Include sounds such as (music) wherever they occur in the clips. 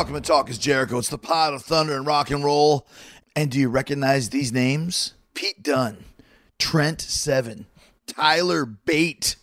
Welcome to Talk is Jericho. It's the pod of thunder and rock and roll. And do you recognize these names? Pete Dunne, Trent Seven, Tyler Bate.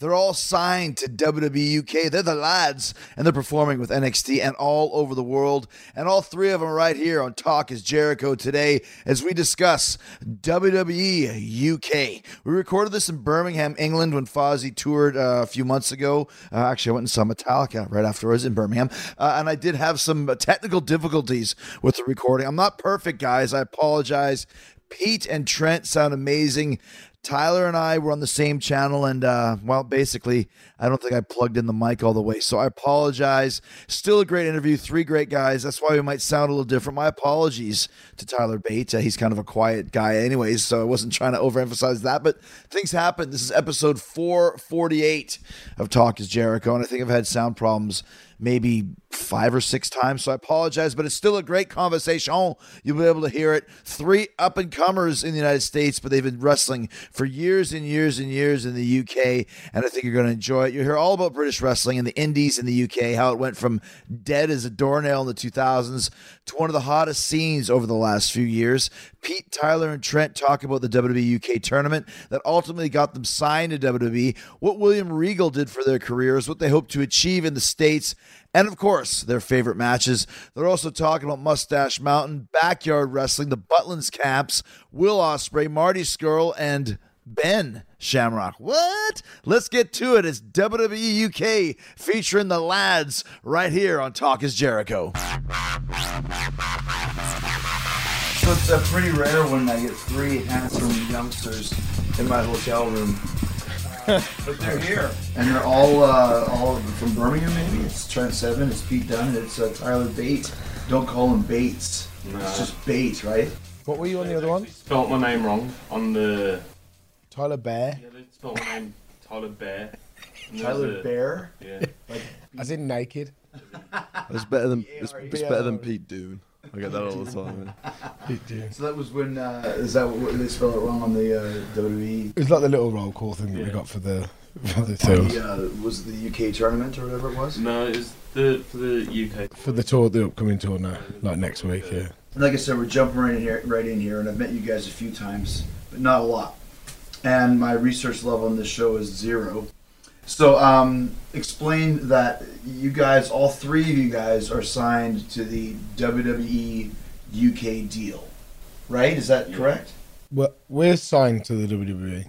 They're all signed to WWE UK. They're the lads, and they're performing with NXT and all over the world. And all three of them are right here on Talk is Jericho today as we discuss WWE UK. We recorded this in Birmingham, England, when Fozzy toured uh, a few months ago. Uh, actually, I went and saw Metallica right afterwards in Birmingham, uh, and I did have some technical difficulties with the recording. I'm not perfect, guys. I apologize. Pete and Trent sound amazing. Tyler and I were on the same channel, and uh, well, basically, I don't think I plugged in the mic all the way, so I apologize. Still a great interview, three great guys. That's why we might sound a little different. My apologies to Tyler Bates. Uh, he's kind of a quiet guy, anyways, so I wasn't trying to overemphasize that. But things happen. This is episode 448 of Talk Is Jericho, and I think I've had sound problems maybe five or six times. So I apologize, but it's still a great conversation. Oh, you'll be able to hear it. Three up and comers in the United States, but they've been wrestling for years and years and years in the UK, and I think you're going to enjoy it. You'll hear all about British wrestling in the Indies in the UK, how it went from dead as a doornail in the 2000s to one of the hottest scenes over the last few years. Pete, Tyler, and Trent talk about the WWE UK tournament that ultimately got them signed to WWE, what William Regal did for their careers, what they hope to achieve in the States, and of course, their favorite matches. They're also talking about Mustache Mountain, backyard wrestling, the Butlins Camps, Will Ospreay, Marty Scurll, and Ben Shamrock. What? Let's get to it. It's WWE UK featuring the lads right here on Talk is Jericho. So it's uh, pretty rare when I get three handsome youngsters in my hotel room. But they're here, and they're all uh, all from Birmingham. Maybe it's Trent Seven, it's Pete Dunne, and it's uh, Tyler Bates. Don't call him Bates. It's just Bates, right? What were you on the other one? Spelt my name wrong on the. Tyler Bear. Yeah, they spelled my name Tyler Bear. Tyler a- Bear. Yeah. As in naked. It's better than it's, it's better than Pete Dune. I get that all the time. man. (laughs) So that was when uh, is that what they spell it wrong on the uh, WWE? It was like the little roll call thing that we got for the (laughs) for the tour. The, uh, was it the UK tournament or whatever it was? No, it's the for the UK. For the tour, the upcoming tour now, like next week, yeah. Like I said, we're jumping right in here, right in here, and I've met you guys a few times, but not a lot. And my research level on this show is zero. So, um, explain that you guys, all three of you guys, are signed to the WWE UK deal, right? Is that Yeah. correct? Well, we're signed to the WWE.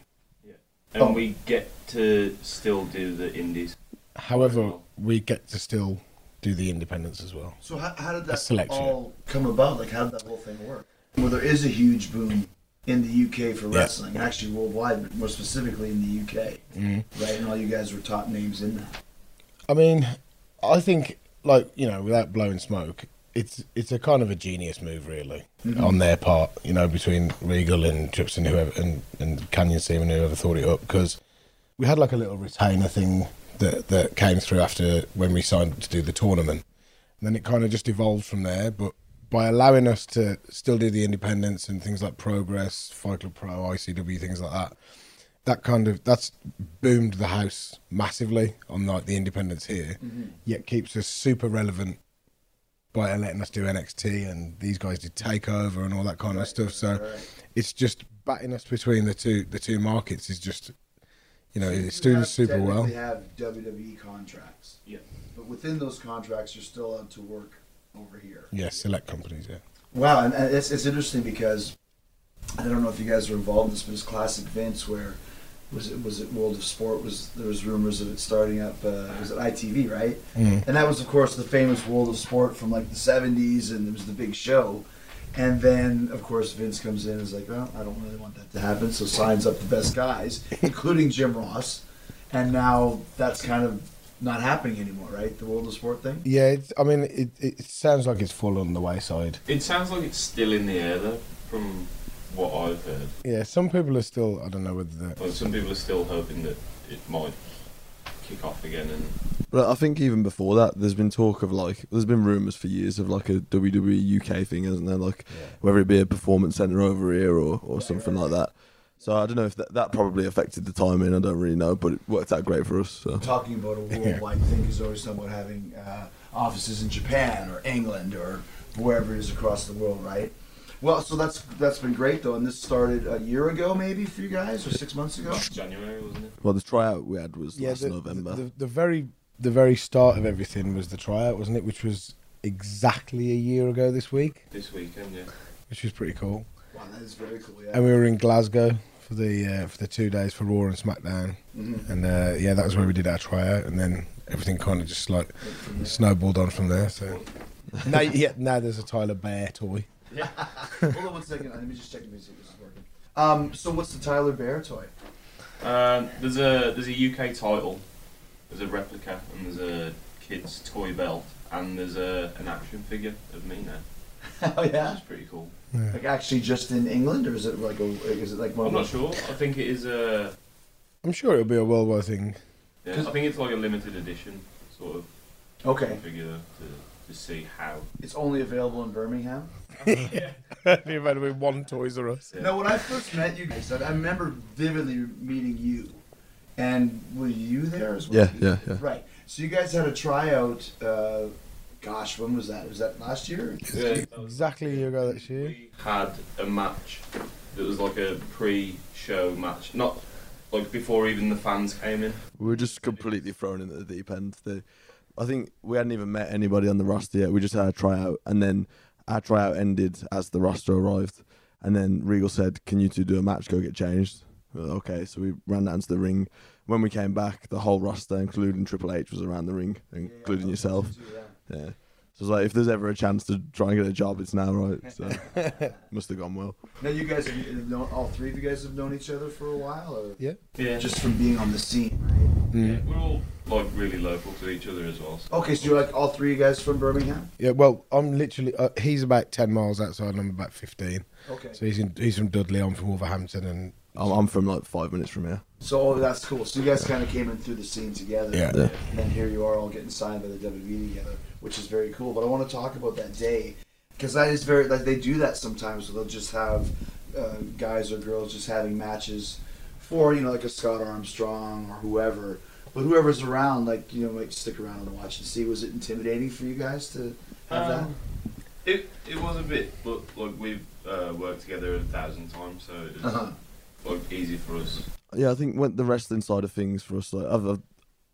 Yeah. And Oh. we get to still do the indies. However, we get to still do the independents as well. So, how, how did that selection. all come about? Like, how did that whole thing work? Well, there is a huge boom in the UK for Yeah. wrestling, actually worldwide, but more specifically in the UK, Mhm. right? And all you guys were top names in that. I mean, I think, like you know, without blowing smoke, it's it's a kind of a genius move, really, on their part. You know, between Regal and Trips and whoever and, and Canyon Ceman and whoever thought it up, because we had like a little retainer thing that that came through after when we signed to do the tournament, and then it kind of just evolved from there. But by allowing us to still do the independents and things like Progress, Fight Club Pro, ICW, things like that, that kind of that's boomed the house massively on like the independents here, mm-hmm. yet keeps us super relevant by letting us do NXT and these guys did Takeover and all that kind of stuff. So it's just batting us between the two the two markets is just you know it's doing super well. They have WWE contracts. Yeah. But within those contracts, you're still allowed to work over here. Yeah, select companies. Yeah. Wow, and, it's, it's interesting because I don't know if you guys are involved in this, but it's classic Vince where was it was it World of Sport was there was rumors of it starting up uh, was it ITV right, Mm. and that was of course the famous World of Sport from like the '70s, and it was the big show. And then, of course, Vince comes in and is like, well, I don't really want that to happen. So signs up the best guys, (laughs) including Jim Ross. And now that's kind of not happening anymore, right? The World of Sport thing? Yeah, it's, I mean, it, it sounds like it's full on the wayside. It sounds like it's still in the air though, from what I've heard. Yeah, some people are still. I don't know whether they're. Like some people are still hoping that it might kick off again and But I think even before that, there's been talk of like, there's been rumours for years of like a WWE UK thing, isn't there? Like, whether it be a performance centre over here or, or something like that. So I don't know if that, that probably affected the timing. I don't really know, but it worked out great for us. So talking about a (laughs) worldwide thing is always talking about having uh, offices in Japan or England or wherever it is across the world, right? Well, so that's that's been great though, and this started a year ago, maybe for you guys, or six months ago. January, wasn't it? well, the tryout we had was last the, November. The, the, the very the very start of everything was the tryout, wasn't it? Which was exactly a year ago this week, This weekend, yeah. which was pretty cool. Wow, that is very cool. Yeah. And we were in Glasgow for the uh, for the two days for Raw and SmackDown, Mhm. and uh, yeah, that was where we did our tryout, and then everything kind of just like snowballed on from there. So (laughs) now, yeah, now there's a Tyler Bear toy. Hold on one second. Let me just check if this is working. Um, so what's the Tyler Bear toy? Um, there's a there's a UK title, there's a replica, and there's a kid's toy belt, and there's a an action figure of me now. (laughs) oh Which yeah. is pretty cool. Like actually just in England, or is it like a? Is it like one? I'm not sure. I think it is a. I'm sure it'll be a worldwide thing. Yeah, I think it's like a limited edition sort of Okay. figure to, to see how. It's only available in Birmingham. You've had with one Toys R Us. Yeah. No, when I first met you guys, I I remember vividly meeting you, and were you there as well? Yeah, yeah, yeah. Right. So you guys had a tryout. Uh, gosh, when was that? Was that last year? Yeah, that Exactly a year ago this year. We had a match that was like a pre-show match, not like before even the fans came in. We were just completely thrown into the deep end. The, I think we hadn't even met anybody on the roster yet. We just had a tryout, and then our tryout ended as the roster arrived. And then Regal said, "Can you two do a match? Go get changed." We were like, okay, so we ran down to the ring. When we came back, the whole roster, including Triple H, was around the ring, including yourself. Yeah. So it's like if there's ever a chance to try and get a job, it's now, right? So (laughs) must have gone well. Now you guys have have known all three of you guys have known each other for a while, or Yeah. Yeah, just from being on the scene, right? yeah, we're all like really local to each other as well. So. Okay, so you're like all three of you guys from Birmingham. Yeah, well, I'm literally. Uh, he's about ten miles outside, and I'm about fifteen. Okay. So he's in, he's from Dudley. I'm from Wolverhampton, and I'm, I'm from like five minutes from here. So oh, that's cool. So you guys kind of came in through the scene together. Yeah. Yeah. And then here you are all getting signed by the WWE together, which is very cool. But I want to talk about that day because that is very like they do that sometimes. They'll just have uh, guys or girls just having matches for you know like a Scott Armstrong or whoever. But whoever's around, like you know, might stick around and watch and see. Was it intimidating for you guys to have Um, It it was a bit, but like we've uh, worked together a thousand times, so it was Uh-huh. like easy for us. Yeah, I think when the wrestling side of things for us, like I've, I've,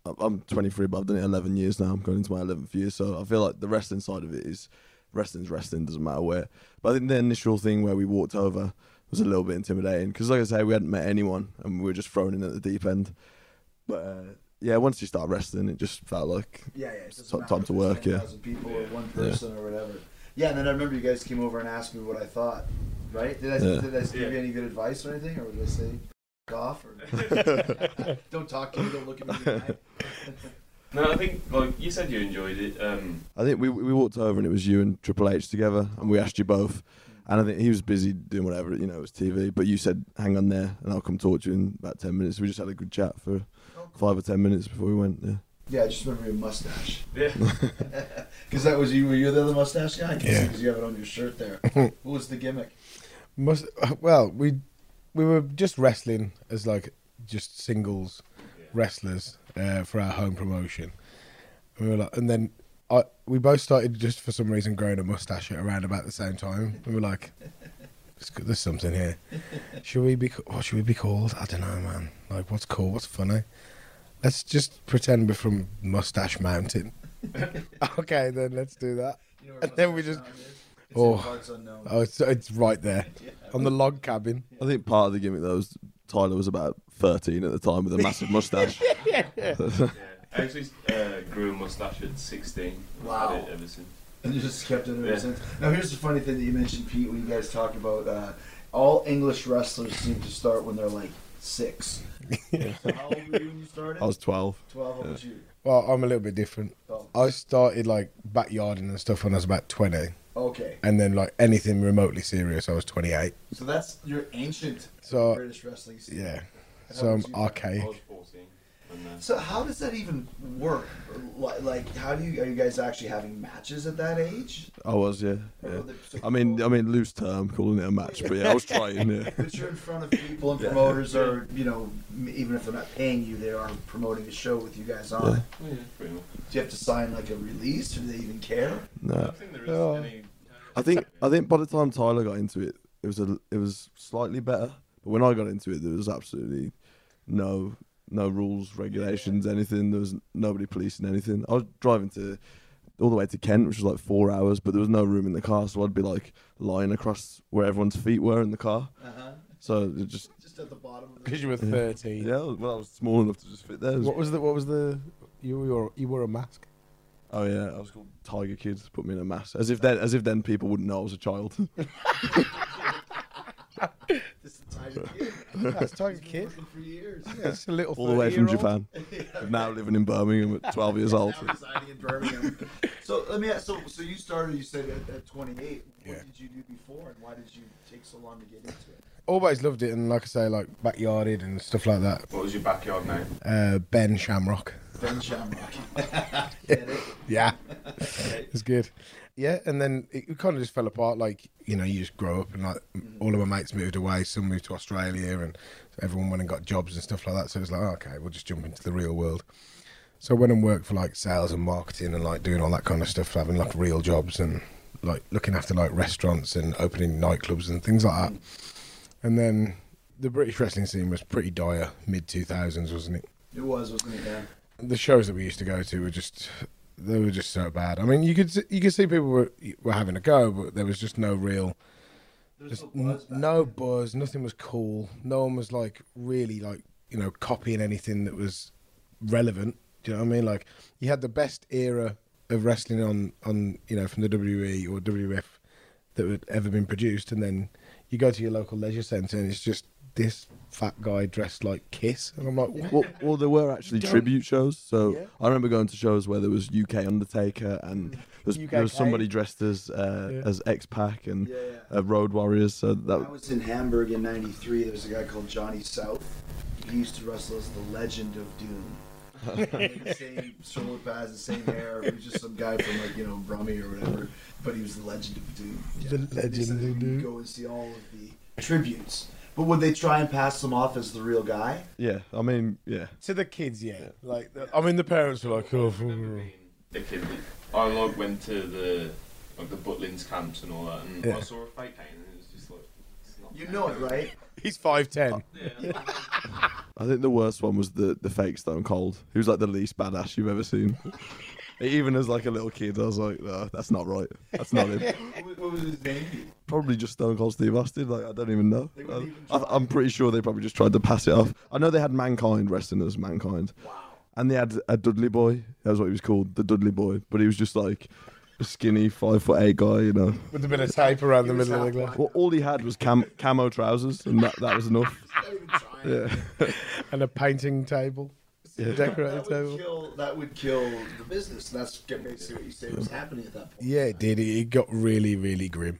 I'm 23, but I've done it 11 years now. I'm going into my 11th year, so I feel like the wrestling side of it is wrestling's wrestling, doesn't matter where. But I think the initial thing where we walked over was a little bit intimidating because, like I say, we hadn't met anyone and we were just thrown in at the deep end. But uh, yeah, once you start wrestling, it just felt like Yeah, yeah. It doesn't Time- matter time if to work, yeah. 10,000 people or Yeah. one person or whatever. Yeah, and then I remember you guys came over and asked me what I thought. Right? Did I, Yeah. did I give you any good advice or anything, or what did I say "F- off or (laughs) don't talk to me, don't look at me. in the eye"? (laughs) No, I think like you said, you enjoyed it. Um, I think we we walked over and it was you and Triple H together, and we asked you both. And I think he was busy doing whatever, you know, it was TV. But you said, "Hang on there, and I'll come talk to you in about ten minutes." We just had a good chat for five or ten minutes before we went. Yeah. Yeah, I just remember your mustache. yeah, (laughs) Because that was you. Were you the other mustache guy? Yeah. Because you have it on your shirt there. what was the gimmick? must well we we were just wrestling as like just singles wrestlers uh, for our home promotion. And we were like, and then I, we both started just for some reason growing a mustache at around about the same time. We were like, "There's- there's something here. Should we be? What should we be called? I don't know, man. Like, what's cool? What's funny? Let's just pretend we're from Mustache Mountain. (laughs) (laughs) okay, then let's do that. And then we just. Oh, oh it's, it's right there (laughs) on the log cabin. I think part of the gimmick though was Tyler was about 13 at the time with a massive (laughs) mustache. Yeah. I actually uh, grew a mustache at 16. I've Wow. had it ever since. And you just kept it ever Yeah. since. Now, here's the funny thing that you mentioned, Pete, when you guys talk about uh, all English wrestlers seem to start when they're like six. (laughs) How old were you when you started? I was 12. 12. How about you? Well, I'm a little bit different. Oh. I started like backyarding and stuff when I was about 20. Okay. And then like anything remotely serious, I was 28. So that's your ancient So, British wrestling scene. yeah. So I'm old was you? I archaic. Was 14. So how does that even work? Like, like how do you are you guys actually having matches at that age? I was, yeah. Oh, yeah. so I mean, people- I mean, loose term, calling it a match, but yeah, I was trying. (laughs) Yeah. But you're in front of people and promoters are, you know, even if they're not paying you, they are promoting a show with you guys on. Yeah. it. yeah. Do you have to sign like a release, or do they even care? I No, don't think there is Oh. any. I think I think by the time Tyler got into it, it was a it was slightly better. But when I got into it, there was absolutely no no rules, regulations, anything. There was nobody policing anything. I was driving to all the way to Kent, which was like four hours, but there was no room in the car, so I'd be like lying across where everyone's feet were in the car. Uh-huh. So it just Just at the bottom Because you were 13. yeah, well, I was small enough to just fit there. Was- What was the? What was the? You wore you wore a mask. oh yeah, I was called Tiger Kid. Put me in a mask, as if then as if then people wouldn't know I was a child. (laughs) This is Tiger Kid. That's Tiger He's been Kid. for years. Yeah, it's a little all the way from 30-year-old. Japan. (laughs) now living in Birmingham at 12 years old. Now residing in Birmingham. So let me ask. So, so you started. You said at, at 28. What Yeah. did you do before, and why did you take so long to get into it? Always loved it, and like I say, like backyarded and stuff like that. What was your backyard name? Uh, ben Shamrock. Ben Shamrock. (laughs) Get it? Yeah, Okay. it's good. Yeah, and then it kind of just fell apart. Like you know, you just grow up, and like mm-hmm. all of my mates moved away. Some moved to Australia, and everyone went and got jobs and stuff like that. So it's like, oh, okay, we'll just jump into the real world. So I went and worked for like sales and marketing and like doing all that kind of stuff, having like real jobs and like looking after like restaurants and opening nightclubs and things like that. And then the British wrestling scene was pretty dire mid two thousands, wasn't it? It was, wasn't it? Yeah. the shows that we used to go to were just they were just so bad. I mean, you could you could see people were were having a go, but there was just no real, just no buzz no buzz. Nothing was cool. No one was like really like you know copying anything that was relevant. Do you know what I mean? Like you had the best era of wrestling on on you know from the WWE or WF that had ever been produced, and then you go to your local leisure centre and it's just this fat guy dressed like Kiss, and I'm like, what? Well, well, there were actually Don't- tribute shows. So Yeah. I remember going to shows where there was UK Undertaker and there was, there was somebody dressed as uh, Yeah. as X Pac and Yeah, yeah. uh, Road Warriors. So When I that was in Hamburg in '93. There was a guy called Johnny South. He used to wrestle as the Legend of Doom. (laughs) He the same shoulder pads, the same hair. He was just some guy from like you know Brummy or whatever, but he was the Legend of Doom. The Legend of Doom. Go and see all of the tributes. But would they try and pass him off as the real guy? yeah, I mean yeah. To the kids, yeah. Like, the, I mean, the parents were like, oh, I remember being a kid. that- I like went to the like the Butlins camps and all that, and Yeah. I saw a fake Kane, and it was just like, it's not You know it, right? he's five ten. Yeah. I think the worst one was the the fake Stone Cold. He was like the least badass you've ever seen. (laughs) Even as like a little kid, I was like, no, that's not right. That's not him. what, (laughs) what was his name? Probably just Stone Cold Steve Austin. Like I don't even know. They even I, I'm pretty sure they probably just tried to pass it off. I know they had Mankind wrestling as Mankind. Wow. And they had a Dudley boy. That's what he was called, the Dudley boy. But he was just like a skinny five foot eight guy, you know. With a bit of tape around the middle of the half glass. Well, all he had was cam- camo trousers, and that, that was enough. (laughs) Not even trying. Yeah. (laughs) And a painting table. Yeah. Decorated That would table. kill. That would kill the business. That's basically what you say was happening at that point. Yeah, it did. It it got really, really grim.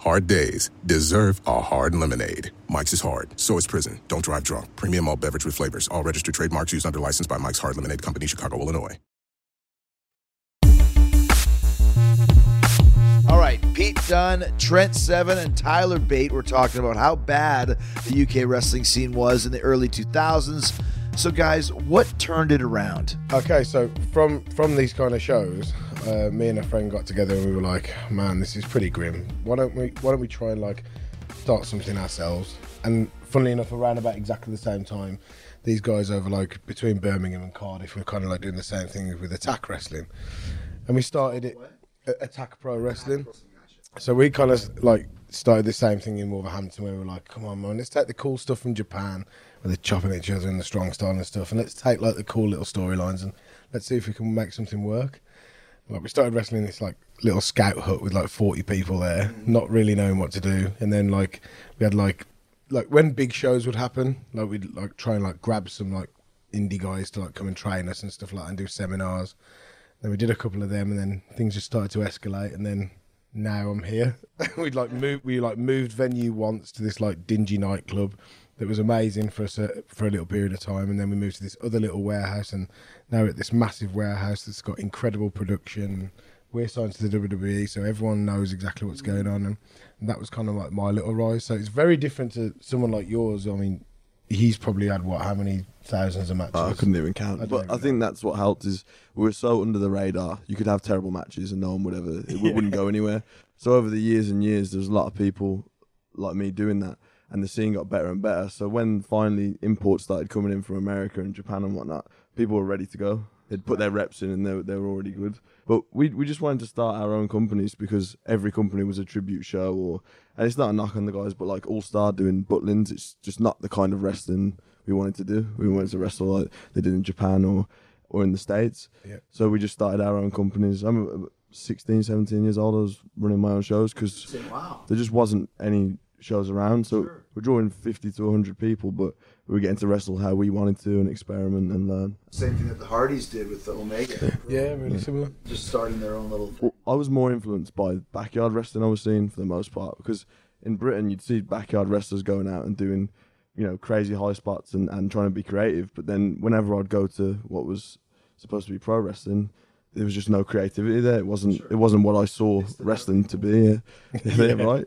Hard days deserve a hard lemonade. Mike's is hard, so is prison. Don't drive drunk. Premium all beverage with flavors. All registered trademarks used under license by Mike's Hard Lemonade Company, Chicago, Illinois. All right, Pete Dunne, Trent Seven, and Tyler Bate were talking about how bad the UK wrestling scene was in the early 2000s. So, guys, what turned it around? Okay, so from from these kind of shows, uh, me and a friend got together and we were like, "Man, this is pretty grim. Why don't we Why don't we try and like start something ourselves?" And funnily enough, around about exactly the same time, these guys over like between Birmingham and Cardiff were kind of like doing the same thing with Attack Wrestling, and we started it Attack Pro Wrestling. So we kind of like started the same thing in Wolverhampton where we were like, come on, man, let's take the cool stuff from Japan where they're chopping each other in the strong style and stuff, and let's take like the cool little storylines and let's see if we can make something work. Like we started wrestling in this like little scout hut with like forty people there, not really knowing what to do, and then like we had like like when big shows would happen, like we'd like try and like grab some like indie guys to like come and train us and stuff like that and do seminars. Then we did a couple of them, and then things just started to escalate. And then now I'm here. (laughs) We'd like moved. We like moved venue once to this like dingy nightclub that was amazing for us uh, for a little period of time, and then we moved to this other little warehouse, and now we're at this massive warehouse that's got incredible production. We're signed to the WWE, so everyone knows exactly what's going on, and, and that was kind of like my little rise. So it's very different to someone like yours. I mean, he's probably had what? How many thousands of matches? Oh, I couldn't even count. don't But even I think that's what helped is we were so under the radar. You could have terrible matches and no one would ever. It w- (laughs) wouldn't go anywhere. So over the years and years, there's a lot of people like me doing that, and the scene got better and better. So when finally imports started coming in from America and Japan and whatnot, people were ready to go. They'd put their reps in and they were, they were already good. But we we just wanted to start our own companies because every company was a tribute show or and it's not a knock on the guys, but like All Star doing Butlins, it's just not the kind of wrestling we wanted to do. We wanted to wrestle like they did in Japan or or in the States. Yeah. So we just started our own companies. I'm uh, 16, 17 years old. I was running my own shows because Wow. there just wasn't any shows around. So we're drawing 50 to 100 people, but we were getting to wrestle how we wanted to and experiment and learn. Same thing that the Hardys did with the Omega. Yeah, really similar. Just starting their own little. Well, I was more influenced by backyard wrestling I was seeing for the most part because in Britain you'd see backyard wrestlers going out and doing, you know, crazy high spots and, and trying to be creative. But then whenever I'd go to what was supposed to be pro wrestling, there was just no creativity there. It wasn't it wasn't what I saw wrestling to be. Yeah, (laughs) (laughs) yeah right.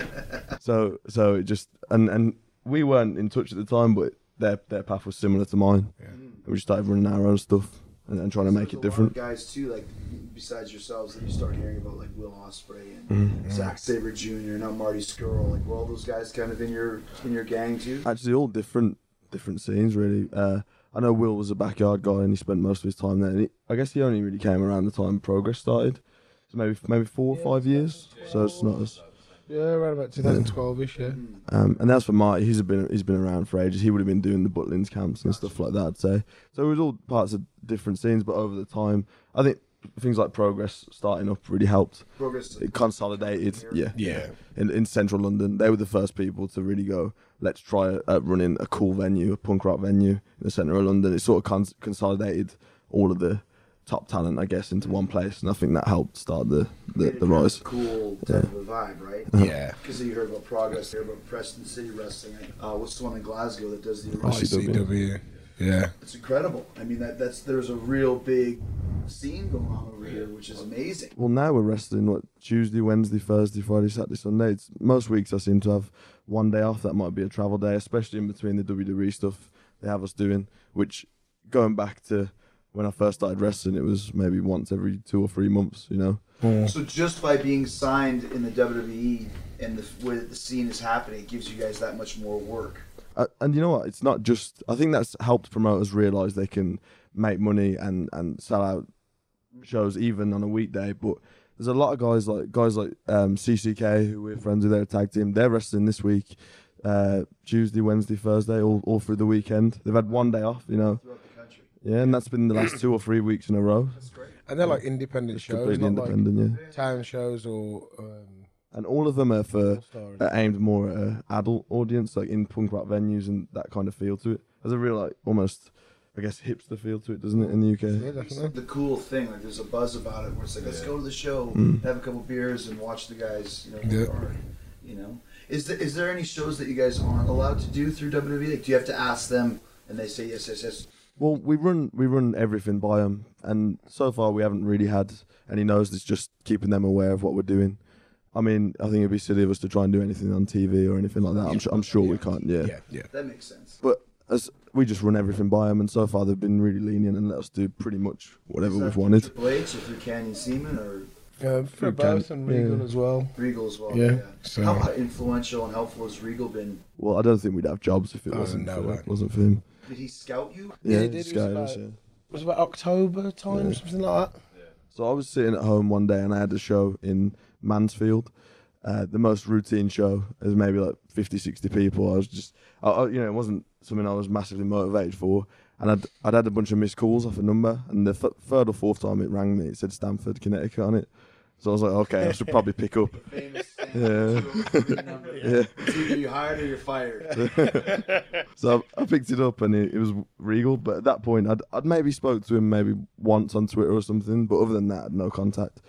(laughs) so so it just and and we weren't in touch at the time, but their their path was similar to mine. And we just started running our own stuff and, and trying to make it different. guys too, like besides yourselves, that you start hearing about, like Will Ospreay and Mm-hmm. Zack Sabre Jr. Now Marty Scurll. Like, were all those guys kind of in your in your gang too? actually all different different scenes really uh i know will was a backyard guy and he spent most of his time there and he, i guess he only really came around the time progress started so maybe maybe four or five years so it's not as Yeah, around about 2012ish. Yeah. um and that's for marty he's been he's been around for ages he would have been doing the butlins camps and stuff like that i'd say so it was all parts of different scenes but over the time i think things like progress starting up really helped Progress. it consolidated yeah Yeah. in, in central London. They were the first people to really go, let's try uh, running a cool venue, a punk rock venue in the centre of London. It sort of cons- consolidated all of the top talent, I guess, into one place, and I think that helped start the, the, the rise. Cool type of a vibe, right? Yeah. Because you heard about Progress, you heard about Preston City Wrestling. Uh, what's the one in Glasgow that does the? ICW. ICW. Yeah. It's incredible. I mean, that that's there's a real big scene going on over here, which is amazing. Well, now we're wrestling what Tuesday, Wednesday, Thursday, Friday, Saturday, Sunday. It's, most weeks I seem to have one day off. That might be a travel day, especially in between the WWE stuff they have us doing. Which, going back to when I first started wrestling, it was maybe once every two or three months. You know. So just by being signed in the WWE and the way that the scene is happening, it gives you guys that much more work. Uh, and you know what? It's not just. I think that's helped promoters realize they can make money and and sell out shows even on a weekday. But there's a lot of guys like guys like um, CCK who we're friends with. Their tag team. They're wrestling this week, uh, Tuesday, Wednesday, Thursday, all all through the weekend. They've had one day off. You know. Throughout the country. Yeah, and that's been the last two or three weeks in a row. And they're like independent shows, Completely not independent, yeah. town shows or. Um, And all of them are for All-Star. are aimed more at a adult audience, like in punk rock venues and that kind of feel to it. There's a real like almost I guess hipster feel to it, doesn't it, in the UK? Yeah, definitely. the cool thing. Like there's a buzz about it where it's like, let's go to the show, Mm. have a couple beers, and watch the guys. You know, Yeah. work hard, you know. Is there is there any shows that you guys aren't allowed to do through WWE? Like, do you have to ask them, and they say yes, yes, yes? Well, we run we run everything by them, and so far we haven't really had any no's. It's just keeping them aware of what we're doing. I mean, I think it'd be silly of us to try and do anything on TV or anything like that. I'm sure, I'm sure we can't. Yeah. Yeah, yeah. That makes sense. But as we just run everything by them, and so far they've been really lenient and let us do pretty much whatever Is that we've wanted. Triple H or through Canyon Ceman or Um, for Through both and Regal yeah. as well. Regal as well? Yeah, so- How influential and helpful has Regal been? Well, I don't think we'd have jobs if it Oh, wasn't no for, way. wasn't for him. Did he scout you? Yeah, Yeah, he did. It was Sky about- us, yeah. It was about October time, Yeah. something like that. So I was sitting at home one day and I had a show in Mansfield. Uh, the most routine show. There's maybe like 50, 60 people. I was just, I, I, you know, it wasn't something I was massively motivated for. And I'd, I'd had a bunch of missed calls off a number. And the f- third or fourth time it rang me, it said Stamford, Connecticut on it. So I was like, okay, I should probably pick up. (laughs) Yeah. (laughs) Yeah. Either you hired or you're fired. (laughs) So I, I picked it up and it, it was Regal. But at that point, I'd, I'd maybe spoke to him maybe once on Twitter or something. But other than that, no contact.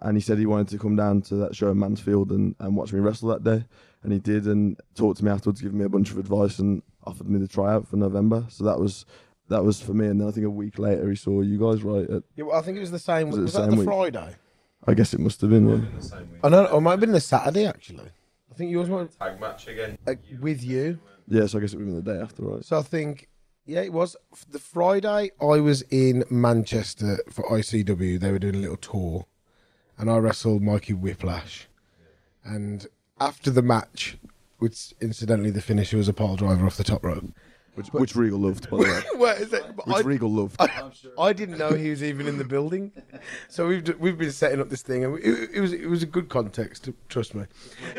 And he said he wanted to come down to that show in Mansfield and, and watch me wrestle that day. And he did and talked to me afterwards, giving me a bunch of advice and offered me the tryout for November. So that was that was for me. And then I think a week later he saw you guys right at, Yeah, well, I think it was the same. Was Was, it the that same the week? Friday? I guess it must have been, yeah. In the same week. I know, it might have been the Saturday actually. I think yours might Tag match again. uh, with you. Yeah, so I guess it would have been the day after, right? So I think, yeah, it was the Friday. I was in Manchester for ICW. They were doing a little tour, and I wrestled Mikey Whiplash. And after the match, which incidentally the finisher was a pile driver off the top rope. Which, which Regal loved, by the way. (laughs) What is it? Which Regal loved. I, I, didn't know he was even in the building, so we've we've been setting up this thing, and it, it was it was a good context. Trust me.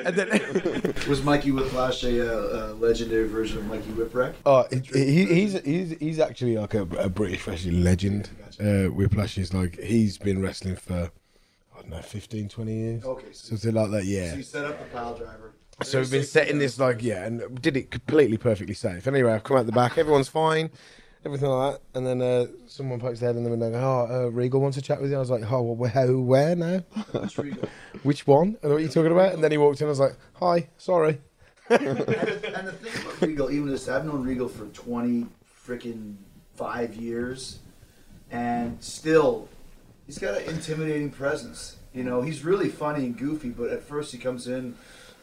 And then, (laughs) Was Mikey Whiplash a, uh, a legendary version of Mikey Whipwreck? oh, he, he's he's he's actually like a, a British wrestling legend. Uh, Whiplash is like he's been wrestling for I don't know 15, 20 years, Okay, so, something like that. Yeah. so you set up the pile driver. So we've been setting this like yeah, and did it completely perfectly safe. Anyway, I've come out the back, everyone's fine, everything like that, and then uh, someone pokes their head in the window. and go, Oh, uh, Regal wants to chat with you. I was like, oh, well, where, who, where now? (laughs) (laughs) Which one? And what are you talking about? And then he walked in. I was like, hi, sorry. (laughs) and, and the thing about Regal, even this, I've known Regal for twenty freaking five years, and still, he's got an intimidating presence. You know, he's really funny and goofy, but at first he comes in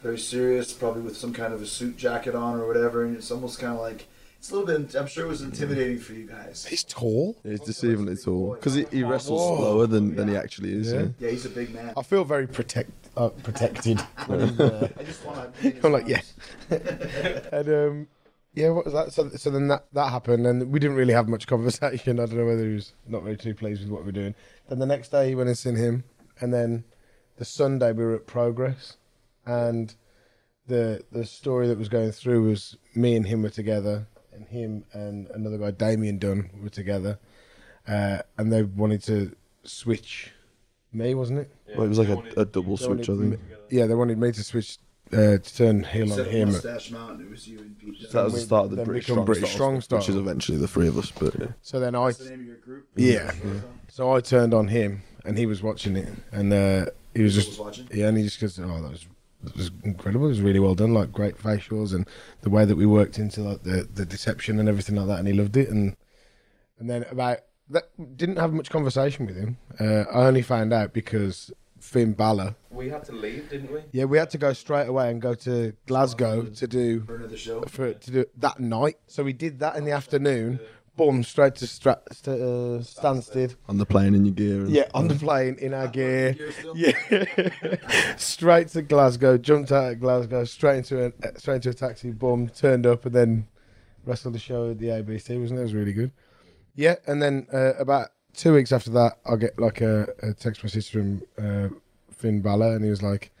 very serious, probably with some kind of a suit jacket on or whatever, and it's almost kind of like it's a little bit. I'm sure it was intimidating for you guys. He's tall. Yeah, It's deceivingly tall because he, he wrestles Whoa. slower than, than he actually is. Yeah. Yeah. Yeah, he's a big man. I feel very protect uh, protected. when (laughs) uh, I just want to. (laughs) I'm like, yeah. and um, yeah, what was that? So, so then that, that happened, and we didn't really have much conversation. (laughs) I don't know whether he was not very too pleased with what we were doing. Then the next day, he went and seen him, and then the Sunday we were at Progress, and the the story that was going through was me and him were together, and him and another guy, Damien Dunn, were together, uh, and they wanted to switch me, wasn't it? Well, it was like a, a double They switch, I wanted think. Yeah, they wanted me to switch uh, to turn heel on him. Mustache Mountain, it was you and Pete. So that was the start of the Then British become Strong, British Style, Strong Style. which is eventually the three of us. But yeah. So then I, What's the name of your group? yeah. So I turned on him, and he was watching it, and uh, he was Was just, watching? yeah, and he just goes, "Oh, that was, that was incredible. It was really well done. Like great facials, and the way that we worked into like the the deception and everything like that, and he loved it. And and then about that, didn't have much conversation with him. Uh, I only found out because Finn Balor. We had to leave, didn't we? Yeah, we had to go straight away and go to Glasgow to do For another show. for to do that night. So we did that in the afternoon. Boom, straight to Stra- st- uh, Stansted. on the plane in your gear. And, Yeah, on the plane in our gear. Gear? Yeah, (laughs) straight to Glasgow. Jumped out of Glasgow, straight into a uh, straight into a taxi. Boom, turned up, and then wrestled the show at the ABC. Wasn't it? It was really good. Yeah, and then uh, about two weeks after that, I get like a, a text message from uh, Finn Balor, and he was like,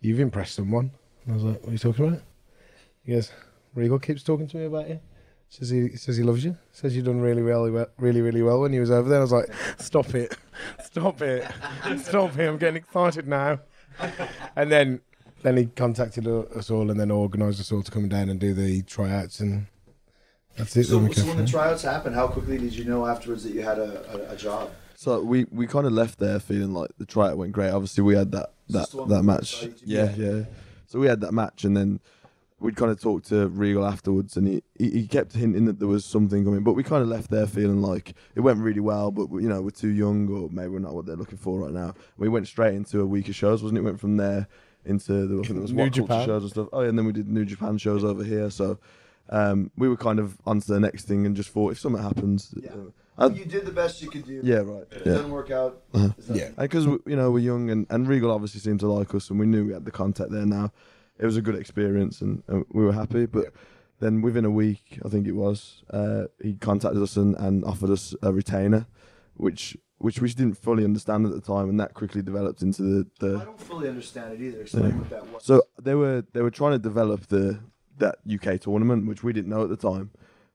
"You've impressed someone." And I was like, "What are you talking about?" He goes, "Regal keeps talking to me about you." Says he says he loves you. Says you've done really well, really really well when he was over there. I was like, "Stop it, stop it, stop it! I'm getting excited now." And then then he contacted us all and then organised us all to come down and do the tryouts and That's it. So, then we so can- when the tryouts happened, how quickly did you know afterwards that you had a, a, a job? So we, we kind of left there feeling like the tryout went great. Obviously, we had that that this the one that match. saw? Yeah, yeah. So we had that match, and then we'd kind of talked to Regal afterwards, and he, he he kept hinting that there was something coming. But we kind of left there feeling like it went really well, but you know we're too young, or maybe we're not what they're looking for right now. We went straight into a week of shows, wasn't it? Went from there into the I think there was New what culture Japan. shows and stuff. Oh yeah, and then we did New Japan shows over here. So um, we were kind of on to the next thing, and just thought if something happens, Yeah. uh, you did the best you could do. yeah, right, If it yeah. doesn't work out, Uh-huh. Yeah. because you know we're young and, and Regal obviously seemed to like us and we knew we had the contact there now. It was a good experience and, and we were happy. But then within a week, I think it was, uh, he contacted us and, and offered us a retainer, which which we didn't fully understand at the time, and that quickly developed into the, the I don't fully understand it either. Explain what that was. so they were they were trying to develop the that UK tournament, which we didn't know at the time.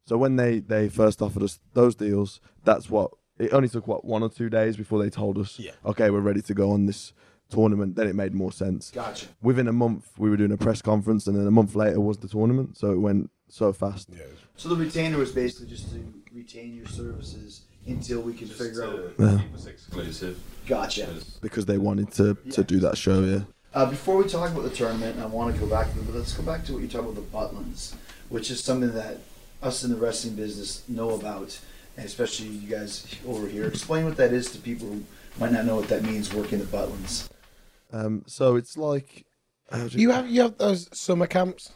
So when they they first offered us those deals, that's what it only took what one or two days before they told us, Yeah. okay, we're ready to go on this tournament. Then it made more sense. gotcha. Within a month, we were doing a press conference, and then a month later was the tournament. So it went so fast. Yeah. So the retainer was basically just to retain your services until we could Just figure to out. Yeah. keep us exclusive. Gotcha. because- Because they wanted to, to do that show, yeah. Uh, before we talk about the tournament, I want to go back to but let's go back to what you talked about the Butlins, which is something that us in the wrestling business know about, and especially you guys over here. Explain what that is to people who might not know what that means working the Butlins. Um, so it's like, how You have you have those summer camps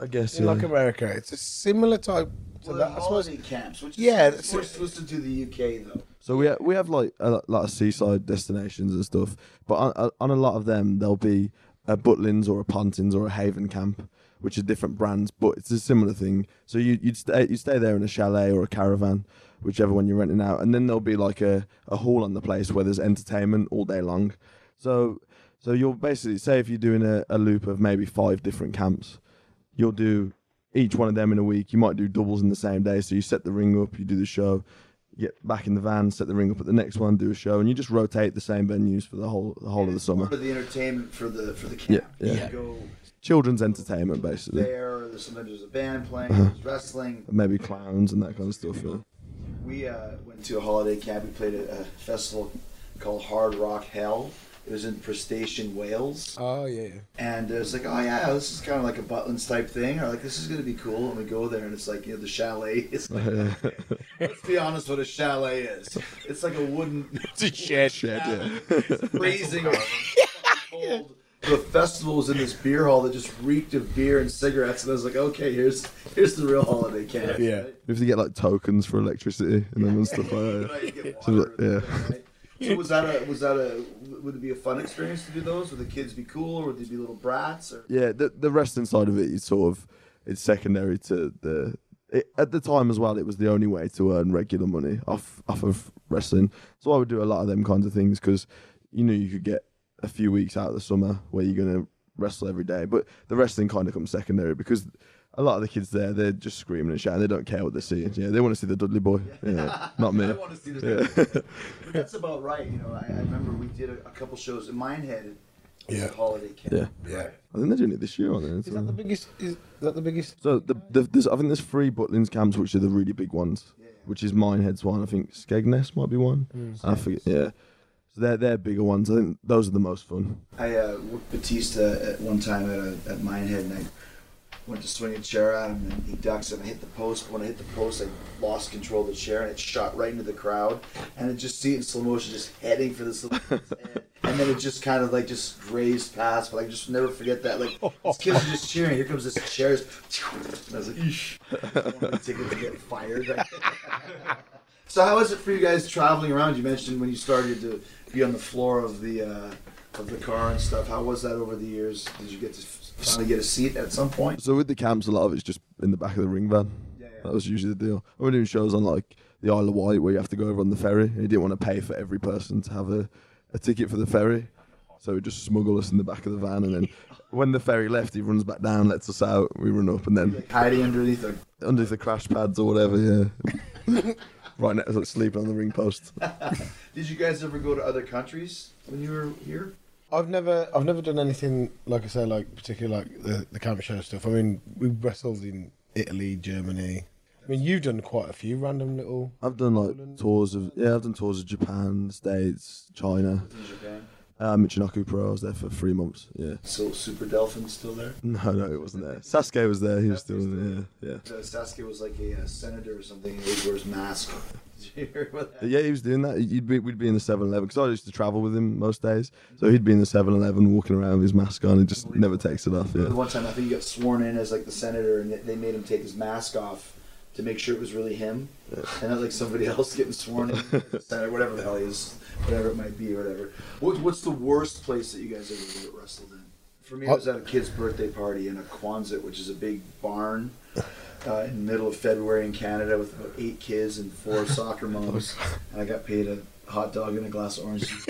I guess, in yeah. like America. It's a similar type to Well, that. I suppose. holiday camps, which Yeah, is that's more it. exclusive to the UK though. So we ha- we have like a lot of seaside destinations and stuff, but on, on a lot of them there'll be a Butlins or a Pontins or a Haven camp, which are different brands, but it's a similar thing. So you you'd stay you stay there in a chalet or a caravan, whichever one you're renting out, and then there'll be like a, a hall on the place where there's entertainment all day long. So so you'll basically say if you're doing a, a loop of maybe five different camps, you'll do each one of them in a week. You might do doubles in the same day. So you set the ring up, you do the show, get back in the van, set the ring up at the next one, do a show, and you just rotate the same venues for the whole the whole of the summer. Of the entertainment for the for the camp. Yeah, yeah. Go Children's entertainment, basically. there. There's sometimes there's a band playing. Uh-huh. There's wrestling. Maybe clowns and that kind of stuff. Yeah. We uh, went to a holiday camp. We played at a festival called Hard Rock Hell. It was in Prestatyn, Wales. Oh yeah. And it was like, oh yeah, this is kind of like a Butlins type thing. Or like, this is going to be cool. And we go there and it's like, you know, the chalet. It's (laughs) like, let's be honest what a chalet is. It's like a wooden, (laughs) It's a shed. Shed, yeah. freezing (laughs) cold. The festival was in this beer hall that just reeked of beer and cigarettes. And I was like, okay, here's here's the real holiday camp. Yeah. right? We have to get like tokens for electricity and them and stuff like that. Right, So, yeah. and right? So was that a was that a would it be a fun experience to do those? Would the kids be cool or would they be little brats? Or Yeah, the the wrestling side of it is sort of it's secondary to the. It, at the time as well, it was the only way to earn regular money off off of wrestling. So I would do a lot of them kinds of things because you know you could get a few weeks out of the summer where you're gonna wrestle every day. But the wrestling kind of comes secondary because a lot of the kids there they're just screaming and shouting. They don't care what they're seeing. Yeah, they want (laughs) to see the Dudley boy. Yeah, not me. I want to see this. But that's about right. You know, I, I remember we did a, a couple shows in Minehead. Was Yeah. a holiday camp. Yeah. Yeah. I think they're doing it this year, aren't they? Is that the biggest? Is that the biggest? So the, the there's I think there's three Butlins camps which are the really big ones, which is Minehead's one. I think Skegness might be one. I forget. Yeah. So they're they're bigger ones. I think those are the most fun. I uh, worked Batista at one time at a, at Minehead, and I went to swing a chair at him, and he ducks, and I hit the post. When I hit the post, I lost control of the chair, and it shot right into the crowd, and I just see it in slow motion, just heading for this little kid's (laughs) head. And then it just kind of like just grazed past, but I just never forget that. Like these kids are just cheering. Here comes this chair. And I was like, "Eesh!" I don't want my ticket to get fired. (laughs) so how was it for you guys traveling around? You mentioned when you started to be on the floor of the uh, of the car and stuff. How was that over the years? Did you get to finally get a seat at some point? So with the camps, a lot of it's just in the back of the ring van. Yeah, yeah. That was usually the deal. I was doing shows on like the Isle of Wight where you have to go over on the ferry. He didn't want to pay for every person to have a, a ticket for the ferry. So he just smuggle us in the back of the van, and then (laughs) when the ferry left, he runs back down, lets us out. We run up, and then Like hiding underneath a underneath the crash pads or whatever. Yeah, (laughs) right next, like sleeping on the ring post. (laughs) Did you guys ever go to other countries when you were here? I've never, I've never done anything like I say, like particularly like the the camp show stuff. I mean, we wrestled in Italy, Germany, I mean, you've done quite a few random little. I've done like tours of yeah, I've done tours of Japan, States, China. Uh, Michinoku Pro, I was there for three months. Yeah. So Super Delfin's still there. (laughs) No, no, it wasn't there. Sasuke was there. He was still there. Yeah, Uh, Sasuke was like a uh, senator or something. He wears mask. (laughs) Did you hear about yeah. he was doing that. You'd be, we'd be in the 7-Eleven because I used to travel with him most days. So he'd be in the 7-Eleven walking around with his mask on and just never takes it off. Yeah. one time I think he got sworn in as like the senator, and they made him take his mask off to make sure it was really him, and not like somebody (laughs) else getting sworn in, (laughs) senator, whatever the hell he is, whatever it might be, or whatever. What, what's the worst place that you guys ever wrestled in? For me, it was at a kid's birthday party in a Quonset, which is a big barn. Uh, in the middle of February in Canada with about eight kids and four (laughs) soccer moms, and I got paid a hot dog and a glass of orange juice.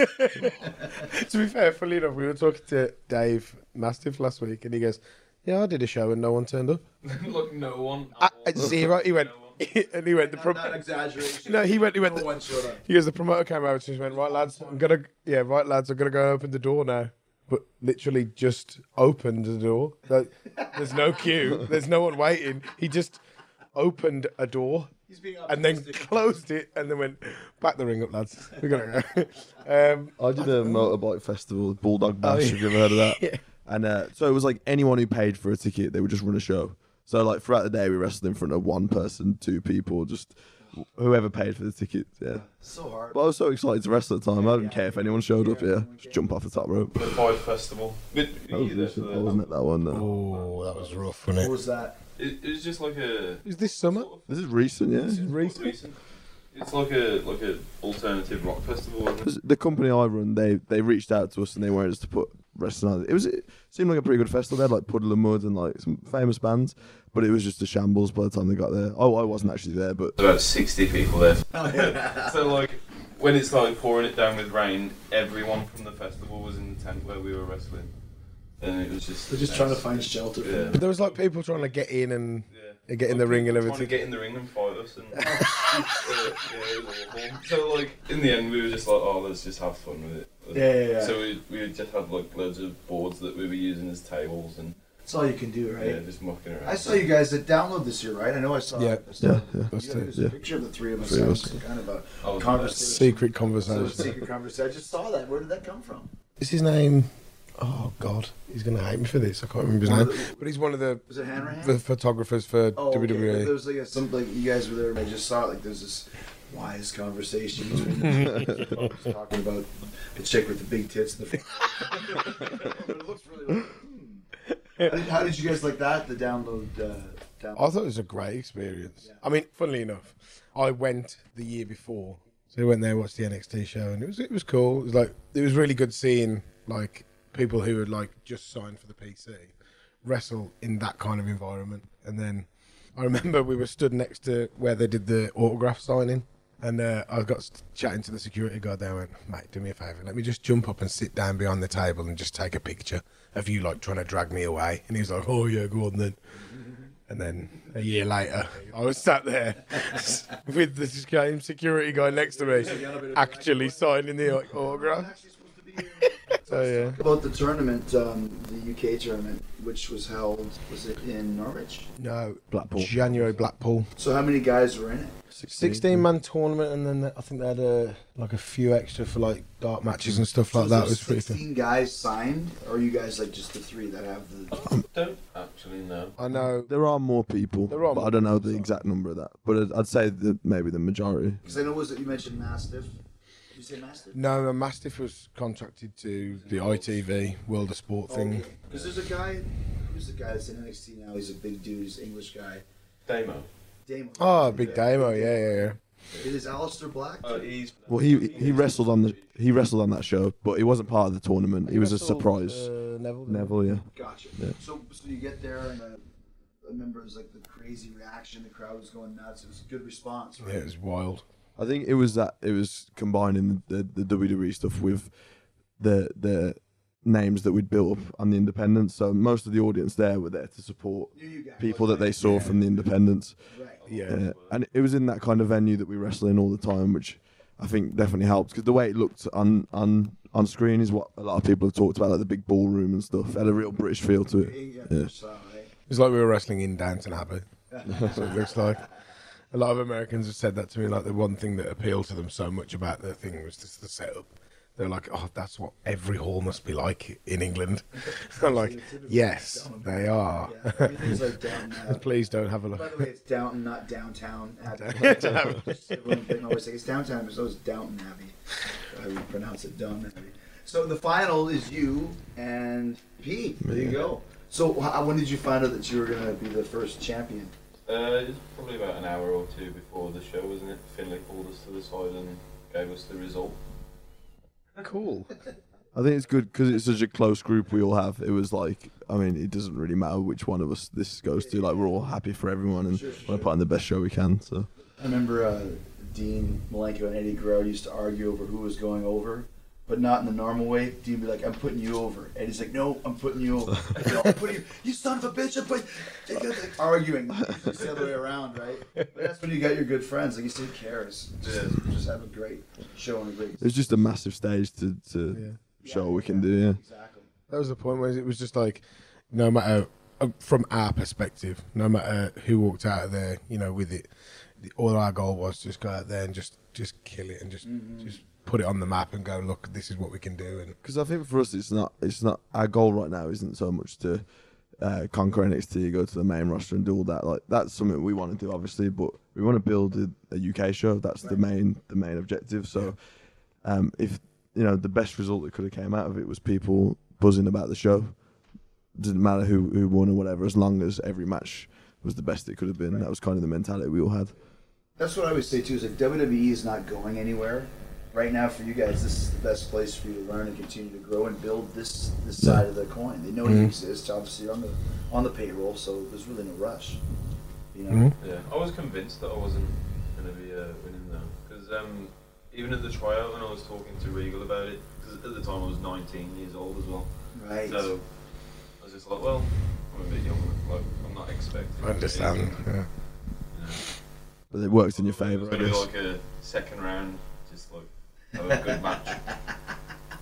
to be fair, funny enough, we were talking to Dave Mastiff last week, and he goes, "Yeah, I did a show and no one turned up. (laughs) Look, no one. I, zero." He went, (laughs) and he went. The prom- exaggeration. no, he went. He went. No The, one showed up. he goes. The promoter came over to us and went, "Right, lads, I'm gonna, yeah, right, lads, I'm gonna go open the door now." But literally just opened the door. Like, There's no queue. There's no one waiting. He just opened a door and then closed it and then went back the ring up, lads. We gotta go. (laughs) um, I did a motorbike festival, Bulldog Bash. Oh, yeah. Have you ever heard of that? And uh, so it was like anyone who paid for a ticket, they would just run a show. So like throughout the day, we wrestled in front of one person, two people, just whoever paid for the tickets. Yeah. So hard. But I was so excited to wrestle at the time. I didn't care if anyone showed up. Yeah, just jump off the top rope. The Five Festival. But, That was you recent. for I the- wasn't at that one. Though. oh, that was rough, wasn't What was that? It, it was just like a Is this summer? This is recent. Yeah. Recent. recent. It's like a like a alternative rock festival. Isn't it? The company I run, they they reached out to us and they wanted us to put wrestling on. It was it seemed like a pretty good festival. They had like Puddle of Mudd and like some famous bands, but it was just a shambles by the time they got there. Oh, I wasn't actually there, but about 60 people there. (laughs) Oh, so like when it started pouring it down with rain, everyone from the festival was in the tent where we were wrestling, and it was just They're just trying to find shelter. Yeah. But there was like people trying to get in and Yeah. Get in the ring and Trying to everything. get in the ring and fight us, and (laughs) uh, yeah, it was awful. So like in the end, we were just like, oh, let's just have fun with it. Yeah, yeah, yeah. So we we just had like loads of boards that we were using as tables and That's all you can do, right? yeah, just mucking around. I saw you guys at download this year, right? I know I saw. Yeah. I saw Yeah, it. yeah. You That's got- a picture of the three of us. Three of having us. kind of a was conversation. Secret So conversation. secret conversation. I just saw that. Where did that come from? Is his name? Oh God, he's gonna hate me for this. I can't remember his name. But he's one of the, Was it Hanrahan? the photographers for Oh, okay. WWE. There was like a, some like you guys were there. and I just saw it. Like there's this wise conversation between them. (laughs) talking about the chick with the big tits. And the front. (laughs) but it looks really. Like, hmm. how, did, how did you guys like that? The download. Uh, download? I thought it was a great experience. I mean, funnily enough, I went the year before, so I went there watched the NXT show, and it was it was cool. It was like it was really good seeing like people who had like just signed for the PC wrestle in that kind of environment. And then I remember we were stood next to where they did the autograph signing. And uh, I got chatting to the security guard there. I went, mate, do me a favour. Let me just jump up and sit down behind the table and just take a picture of you, like, trying to drag me away. And he was like, oh, yeah, go on then. And then a year later, I was sat there (laughs) with the same security guy next to me, actually signing the autograph. So yeah, About the tournament, um, the UK tournament, which was held, was it in Norwich? no, Blackpool. January Blackpool, So how many guys were in it? sixteen man tournament, and then I think they had a like a few extra for like dark matches and stuff like that. It is was there pretty cool. Sixteen guys signed, or are you guys like just the three that have the? don't actually know. I know. There are more people, There are but more I don't know the so- exact number of that. But I'd- I'd say that maybe the majority. Because I know was it you mentioned Mastiff. Did you say Mastiff? No, Mastiff was contracted to the ITV World of Sport thing. Because there's a guy, who's the guy that's in NXT now? He's a big dude. He's an English guy. Demo. Damo. Oh, Big Damo, yeah, yeah, yeah. It is Aleister Black. Uh, he's Well, he he wrestled on the he wrestled on that show, but he wasn't part of the tournament. He was a surprise. Uh, Neville. Neville, yeah. Gotcha. Yeah. So, so you get there, and uh, I remember it was like the crazy reaction. The crowd was going nuts. It was a good response. Right? Yeah, it was wild. I think it was that it was combining the, the, the WWE stuff with the the names that we'd built up on the independents. So most of the audience there were there to support You- you guys. people that they saw from the independents. Right. Yeah. Yeah. And it was in that kind of venue that we wrestle in all the time, which I think definitely helped because the way it looked on on on screen is what a lot of people have talked about, like the big ballroom and stuff. It had a real British feel to it. Yeah. Yeah. So, right. It's like we were wrestling in Downton Abbey. That's what it looks like. (laughs) A lot of Americans have said that to me. Like the one thing that appealed to them so much about the thing was just the setup. They're like, oh, that's what every hall must be like in England. (laughs) I'm like, yes, they are. Yeah, everything's like down now. (laughs) Uh, Please don't have a look. By the way, it's Downton, not downtown. (laughs) Abbey. Just everyone can always say it's downtown, but it's Downton Abbey. I you pronounce it, Downton Abbey. So the final is you and Pete. There you go. So when did you find out that you were going to be the first champion? Uh, it's probably about an hour or two before the show, wasn't it? Finlay called us to the side and gave us the result. Cool. I think it's good because it's such a close group we all have. It was like, I mean, it doesn't really matter which one of us this goes to. Like, we're all happy for everyone and want to put on the best show we can. So, I remember uh, Dean Malenko and Eddie Guerrero used to argue over who was going over, but not in the normal way. Dean would be like, "I'm putting you over," And he's like, "No, I'm putting you over." (laughs) no, I'm putting you. You son of a bitch! I'm putting. They got like arguing. It's the other way around, right? But that's when you got your good friends. Like you said, who cares? Just, just have a great show and a great. it's just a massive stage to, to show what we can do. Yeah. Exactly. That was the point where it was just like, no matter uh, from our perspective, no matter who walked out of there, you know, with it, all our goal was just go out there and just just kill it and just just put it on the map and go look, this is what we can do. And Because I think for us, it's not. It's not our goal right now. Isn't so much to uh, conquer NXT, go to the main roster, and do all that. Like that's something we want to do, obviously. But we want to build a, a UK show. That's the main the main objective. So, um, if you know the best result that could have came out of it was people buzzing about the show. Didn't matter who who won or whatever, as long as every match was the best it could have been. That was kind of the mentality we all had. That's what I always say too. Is like WWE is not going anywhere. Right now, for you guys, this is the best place for you to learn and continue to grow and build this this side of the coin. They know you exist. Obviously, on the on the payroll, so there's really no rush. You know. Yeah, I was convinced that I wasn't going to be uh, winning though, because um, even at the tryout when I was talking to Regal about it, because at the time I was 19 years old as well, Right. so I was just like, well, I'm a bit younger, like I'm not expecting. I understand. Yeah. You know, But it worked in your favour, I going to be guess. like a second round, just like have a good match.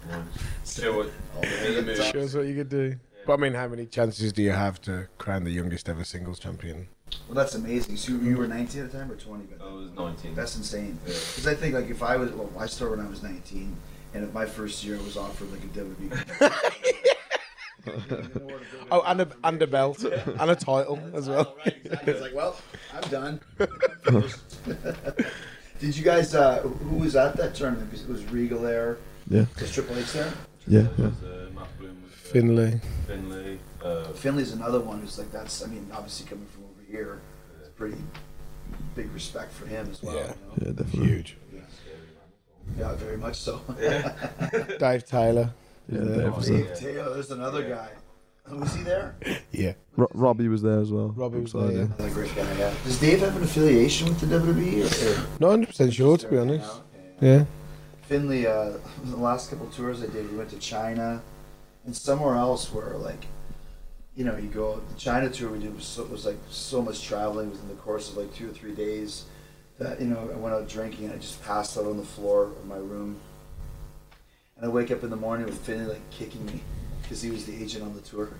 You (laughs) know, show what the moves. Shows what you could do. But I mean, how many chances do you have to crown the youngest ever singles champion? Well, that's amazing. So you were 19 at the time or 20? I was 19. That's insane. Because I think like if I was, well, I started when I was 19, and if my first year I was offered like a WWE. (laughs) (laughs) Oh, and a, and a belt and a title as well. Right, exactly. It's like, well, I'm done. I'm finished. Did you guys? Uh, who was at that tournament? Because it was Regal there. Yeah, Was Triple H there? yeah, yeah. was, uh, Matt Bloom was there. Finlay. Finlay. Uh, Finlay's another one who's like that's. I mean, obviously coming from over here, it's pretty big respect for him as well. Yeah. You know? Yeah, definitely. Huge. Yeah, very much so. (laughs) Dave Taylor. Yeah, Yeah. Dave was there. Dave Taylor, there's another guy. Was he there? (laughs) Yeah. Ro- Robbie was there as well. Robbie was Brookside, there, yeah. Another great guy. Yeah. Does Dave have an affiliation with the WWE? Or, or Not 100 percent sure, to be honest. Yeah. Yeah. Finlay, uh, the last couple tours I did, we went to China and somewhere else where, like, you know, you go, the China tour we did was, so, was like so much traveling within the course of like two or three days that, you know, I went out drinking and I just passed out on the floor of my room. And I wake up in the morning with Finlay, like, kicking me because he was the agent on the tour.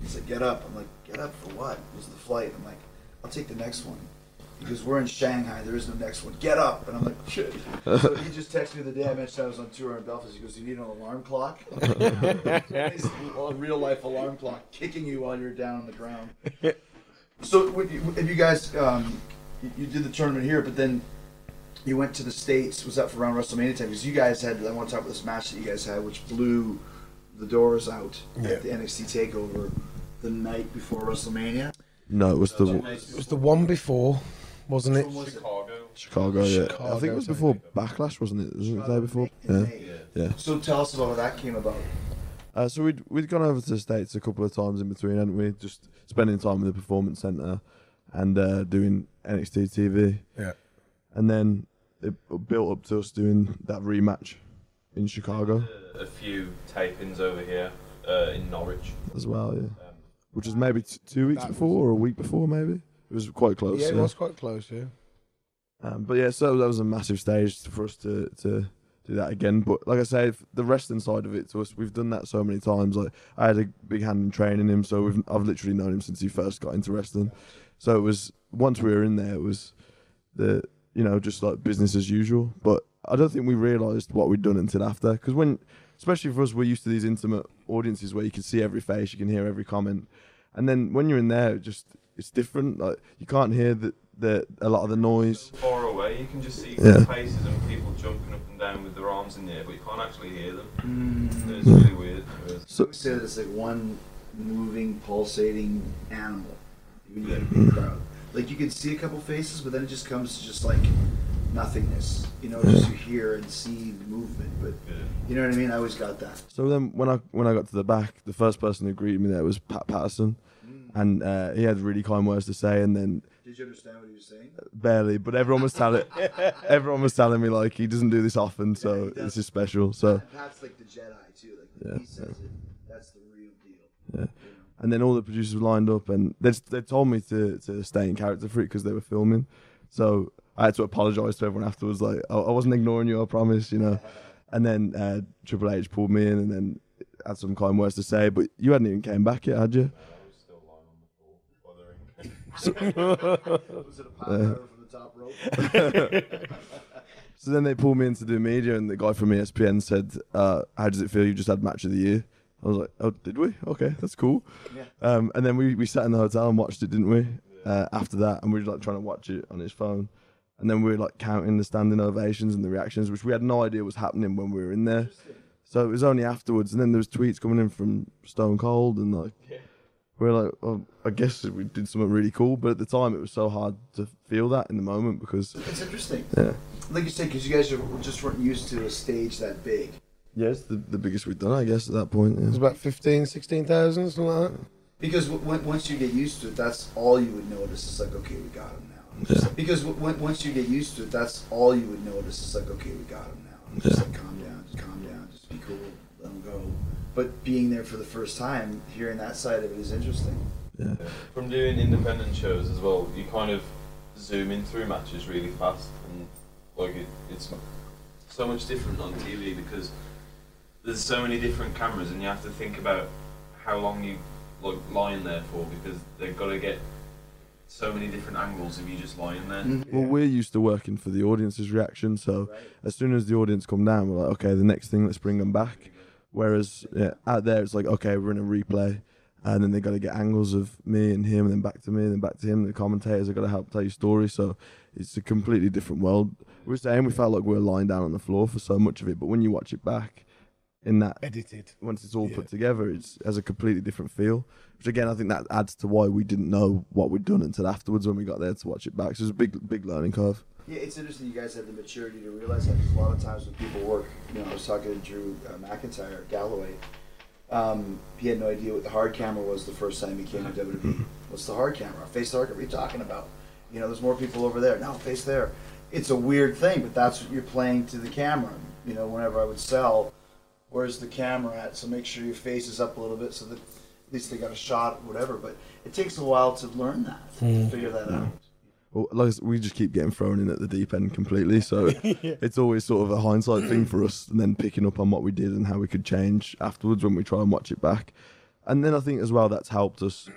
He's like, get up. I'm like, get up for what? It was the flight. I'm like, I'll take the next one. Because we're in Shanghai. There is no next one. Get up. And I'm like, shit. So he just texted me the day I mentioned I was on tour in Belfast. He goes, do you need an alarm clock? (laughs) A real life alarm clock kicking you while you're down on the ground. So if you guys, um, you did the tournament here, but then you went to the States. Was that for around WrestleMania time? Because you guys had, I want to talk about this match that you guys had, which blew the doors out Yeah. at the NXT TakeOver the night before WrestleMania. No, it was the It was the one before, wasn't it? Was? Chicago. Chicago. Yeah, I think it was before like Backlash, wasn't it? Was it the day before? In Yeah, yeah. So tell us about how that came about. Uh, so we'd we'd gone over to the states a couple of times in between, hadn't we? Just spending time in the performance center and uh, doing NXT TV, Yeah. and then it built up to us doing that rematch in Chicago A, a few tapings over here uh, in Norwich. as well. Yeah, Um, which was maybe t- two weeks That was- before or a week before, maybe. It was quite close. Yeah, it yeah. was quite close, yeah. Um, but yeah, so that was a massive stage for us to to do that again. But like I say, the wrestling side of it to us, we've done that so many times. Like I had a big hand in training him, so we've I've literally known him since he first got into wrestling. So it was once we were in there, it was the you know just like business as usual. But I don't think we realised what we'd done until after. Because when, especially for us, we're used to these intimate audiences where you can see every face, you can hear every comment, and then when you're in there, it just it's different. Like you can't hear the the a lot of the noise. Far away, you can just see Yeah. faces and people jumping up and down with their arms in the air, but you can't actually hear them. Mm. It's really weird. So say that it's like one moving, pulsating animal. When you get a big crowd, like you can see a couple faces, but then it just comes to just like nothingness. You know, just you hear and see movement, but you know what I mean. I always got that. So then, when I when I got to the back, the first person who greeted me there was Pat Patterson, and uh, he had really kind words to say. And then Did you understand what he was saying? barely, but everyone was telling (laughs) everyone was telling me like he doesn't do this often, so he this is special. So Pat's like the Jedi too. Like Yeah, he says it, that's the real deal. yeah, and then all the producers lined up, and they they told me to to stay in character for it because they were filming. So I had to apologise to everyone afterwards. Like I, I wasn't ignoring you, I promise, you know. And then uh, Triple H pulled me in, and then had some kind words to say. But you hadn't even came back yet, had you? Was it a pop from the top rope? So then they pulled me in to do media, and the guy from ESPN said, uh, "How does it feel? You just had match of the year." I was like, "Oh, did we? Okay, that's cool." Yeah. Um, and then we, we sat in the hotel and watched it, didn't we? Uh, after that, and we were like trying to watch it on his phone, and then we were like counting the standing ovations and the reactions, which we had no idea was happening when we were in there. So it was only afterwards, and then there was tweets coming in from Stone Cold, and like we are like, well, I guess we did something really cool, but at the time it was so hard to feel that in the moment because It's interesting. yeah. Like you said, because you guys are, just weren't used to a stage that big. Yeah, it's the, the biggest we've done, I guess, at that point. It was about 15, 16,000, something like that. Because w- when, once you get used to it, that's all you would notice. It's like, okay, we got him now. It's just Yeah. because w- when, once you get used to it, that's all you would notice. It's like, okay, we got him now. It's Just Yeah. like, calm down, just calm down, just be cool, let him go. But being there for the first time, hearing that side of it is interesting. yeah. From doing independent shows as well, you kind of zoom in through matches really fast, and like it, it's so much different on TV because there's so many different cameras, and you have to think about how long you like lying there for because they've got to get so many different angles if you just lying there. Mm-hmm. Well, we're used to working for the audience's reaction, so as soon as the audience come down, we're like, okay, the next thing, let's bring them back. Whereas yeah, out there, it's like, okay, we're in a replay, and then they got to get angles of me and him, and then back to me, and then back to him. The commentators have got to help tell you story, so it's a completely different world. We We're saying we felt like we were lying down on the floor for so much of it, but when you watch it back, in that Edited. once it's all Yeah. put together, it's has a completely different feel. Which again, I think that adds to why we didn't know what we'd done until afterwards when we got there to watch it back. So it's a big, big learning curve. Yeah, it's interesting you guys had the maturity to realize that 'cause a lot of times when people work, you know, I was talking to Drew uh, McIntyre, Galloway. Um, he had no idea what the hard camera was the first time he came to WWE. (clears throat) What's the hard camera? Face the hard camera. What are you talking about? You know, there's more people over there. now face there. It's a weird thing, but that's what you're playing to the camera. You know, whenever I would sell, where's the camera at? So make sure your face is up a little bit so that at least they got a shot, whatever. But it takes a while to learn that, to hmm. figure that out. Well, like we just keep getting thrown in at the deep end completely. So (laughs) it's always sort of a hindsight thing for us, and then picking up on what we did and how we could change afterwards when we try and watch it back. And then I think as well that's helped us.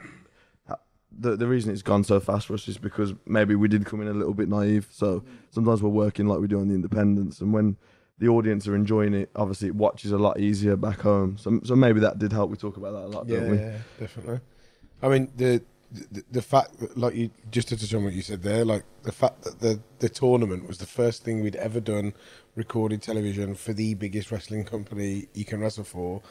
The, the reason it's gone so fast for us is because maybe we did come in a little bit naive. So mm. sometimes we're working like we do on the independents, and when the audience are enjoying it, obviously it watches a lot easier back home. So, so maybe that did help. We talk about that a lot, Yeah, don't we? yeah, definitely. I mean, the, the the fact that, like you just to touch on what you said there, like the fact that the the tournament was the first thing we'd ever done, recorded television for the biggest wrestling company you can wrestle for,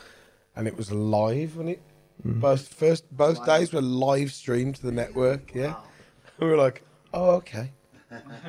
and it was live, wasn't it? Mm-hmm. Both first both days were live streamed to the network. Yeah, (laughs) we were like, oh okay,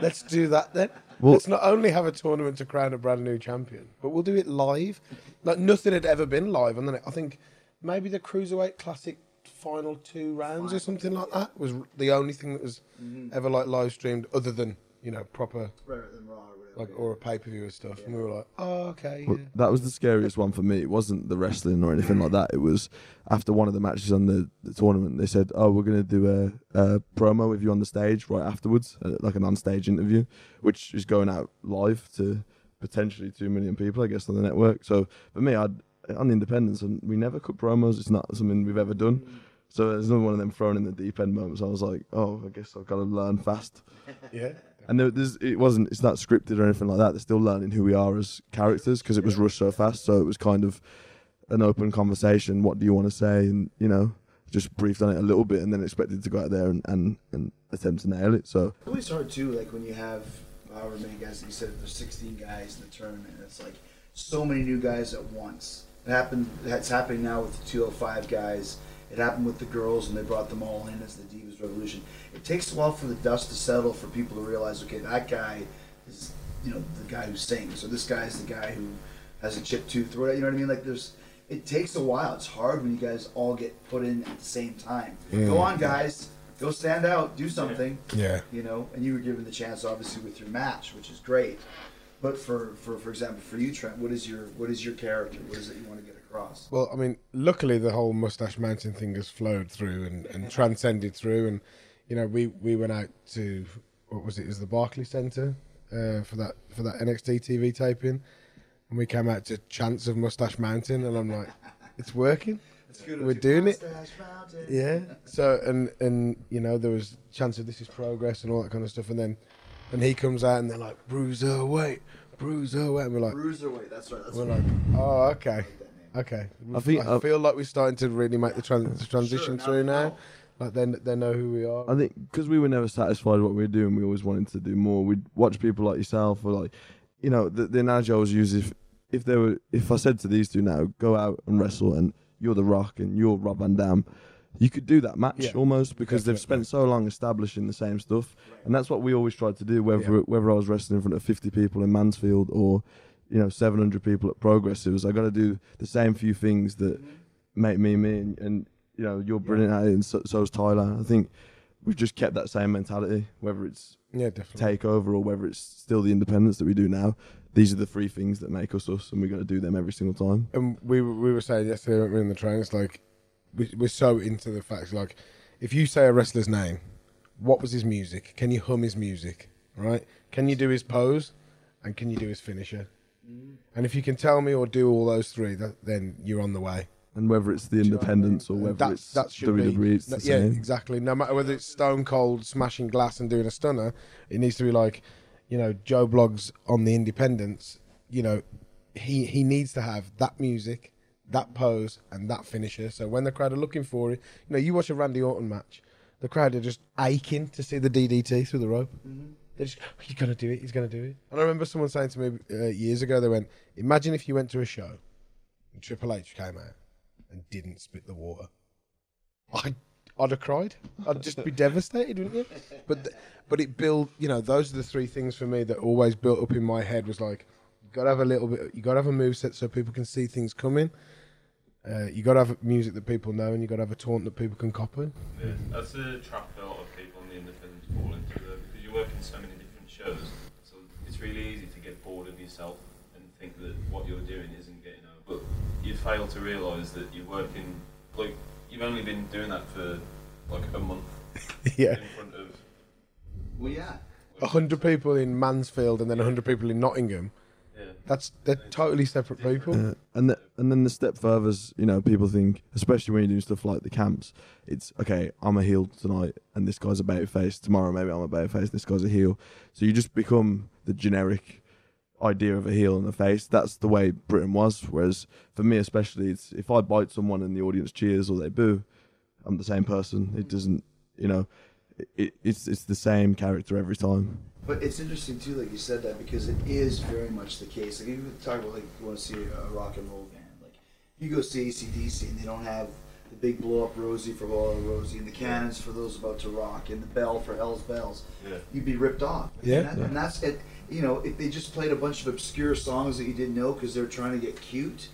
let's do that then. Well- let's not only have a tournament to crown a brand new champion, but we'll do it live. Like nothing had ever been live on the net. I think maybe the cruiserweight classic final two rounds or something like that was the only thing that was mm-hmm. ever like live streamed, other than you know proper Rather than Raw or whatever. Like or a pay per view and stuff. And we were like, oh okay, Well, yeah. that was the scariest one for me. It wasn't the wrestling or anything like that. It was after one of the matches on the, the tournament. They said, "Oh, we're going to do a, a promo with you on the stage right afterwards, uh, like an on-stage interview, which is going out live to potentially two million people, I guess, on the network." So for me, I'd on the independence, and we never cut promos. It's not something we've ever done. So there's another one of them thrown in the deep end moments. I was like, "Oh, I guess I've got to learn fast." yeah. And there, it wasn't. It's not scripted or anything like that. They're still learning who we are as characters because it was rushed so fast. So it was kind of an open conversation. What do you want to say? And you know, just briefed on it a little bit, and then expected to go out there and, and, and attempt to nail it. So It's always hard too, like when you have however many guys. You said there's 16 guys in the tournament. It's like so many new guys at once. It happened. It's happening now with the 205 guys. It happened with the girls, and they brought them all in as the Divas Revolution. It takes a while for the dust to settle for people to realize, okay, that guy is, you know, the guy who sings, or this guy is the guy who has a chipped tooth, or. You know what I mean? Like there's. It takes a while. It's hard when you guys all get put in at the same time. Go on, guys. Go stand out. Do something Yeah. you know, and you were given the chance obviously with your match, which is great. But for, for for example, for you, Trent, what is your what is your character? What is it you want to get Well, I mean, luckily the whole Mustache Mountain thing has flowed through and, and transcended through, and you know, we, we went out to what was it? It was the Barclay Centre uh, for that for that NXT TV taping, and we came out to Chance of Mustache Mountain, and I'm like, it's working. We're doing it. Yeah. So and and you know there was chance of this is progress and all that kind of stuff, and then and he comes out and they're like bruiser wait. bruiser weight, and we're like Bruiserweight. That's right. That's we're right. like oh okay, okay. I think- I feel like we're starting to really make the, tran- the transition now through they now. Like they they know who we are. I think because we were never satisfied with what we were doing, we always wanted to do more. We'd watch people like yourself, or like, you know, the, the analogy I always use if if they were if I said to these two now, go out and wrestle, and you're the Rock and you're Rob Van Dam, you could do that match Yeah, almost because they've spent so long establishing the same stuff, and that's what we always tried to do. Whether Yeah. whether I was wrestling in front of 50 people in Mansfield or you know 700 people at Progressives, I got to do the same few things that mm-hmm. make me me, and, and you know you're brilliant at it, and so, is Tyler. I think we've just kept that same mentality, whether it's yeah, definitely. takeover or whether it's still the independence that we do now. These are the three things that make us us, and we got to do them every single time. and we were- we were saying yesterday when we were in the train, it's like we, we're so into the fact like if you say a wrestler's name, what was his music? Can you hum his music? Right? Can you do his pose? And can you do his finisher? Mm. And if you can tell me or do all those three, that, then you're on the way. And whether it's the independence or whether That it's that WWE, be it's the no, yeah, same. exactly. No matter whether it's Stone Cold smashing glass and doing a stunner, it needs to be like, you know, Joe Bloggs on the Independence. You know, he he needs to have that music, that pose, and that finisher. So when the crowd are looking for it, you know, you watch a Randy Orton match, the crowd are just aching to see the DDT through the rope. Mm-hmm. They're just, he's gonna do it. He's gonna do it. And I remember someone saying to me uh, years ago, they went, "Imagine if you went to a show, and Triple H came out and didn't spit the water. I, I'd have cried. I'd just be devastated, wouldn't you? But, th- but it built. You know, those are the three things for me that always built up in my head. Was like, you got to have a little bit. You got to have a move set so people can see things coming. Uh, you got to have music that people know, and you got to have a taunt that people can copy. Yeah, that's a trap a lot of people on the independents fall into though, because you work in so many different shows. So it's really easy to get bored of yourself and think that what you're doing isn't getting over. But you fail to realise that you're working like you've only been doing that for like a month (laughs) yeah, in front of. Well, yeah. a hundred people in Mansfield and then a hundred people in Nottingham. Yeah. That's they're totally separate people. And the, and then the step further is, you know, people think, especially when you're doing stuff like the camps, it's okay. I'm a heel tonight, and this guy's a baby face. Tomorrow, maybe I'm a babyface. This guy's a heel. So you just become the generic idea of a heel and a face. That's the way Britain was. Whereas for me, especially, it's if I bite someone and the audience cheers or they boo, I'm the same person. It doesn't, you know, it, it's it's the same character every time. But it's interesting too, like you said that, because it is very much the case. Like if you talk about like you want to see a rock and roll band, like you go see ACDC and they don't have the big blow up Rosie for Loyal Rosie and the cannons for those about to rock and the bell for Hell's Bells, Yeah. you'd be ripped off. Yeah. and, that, and that's it. You know, if they just played a bunch of obscure songs that you didn't know because they're trying to get cute,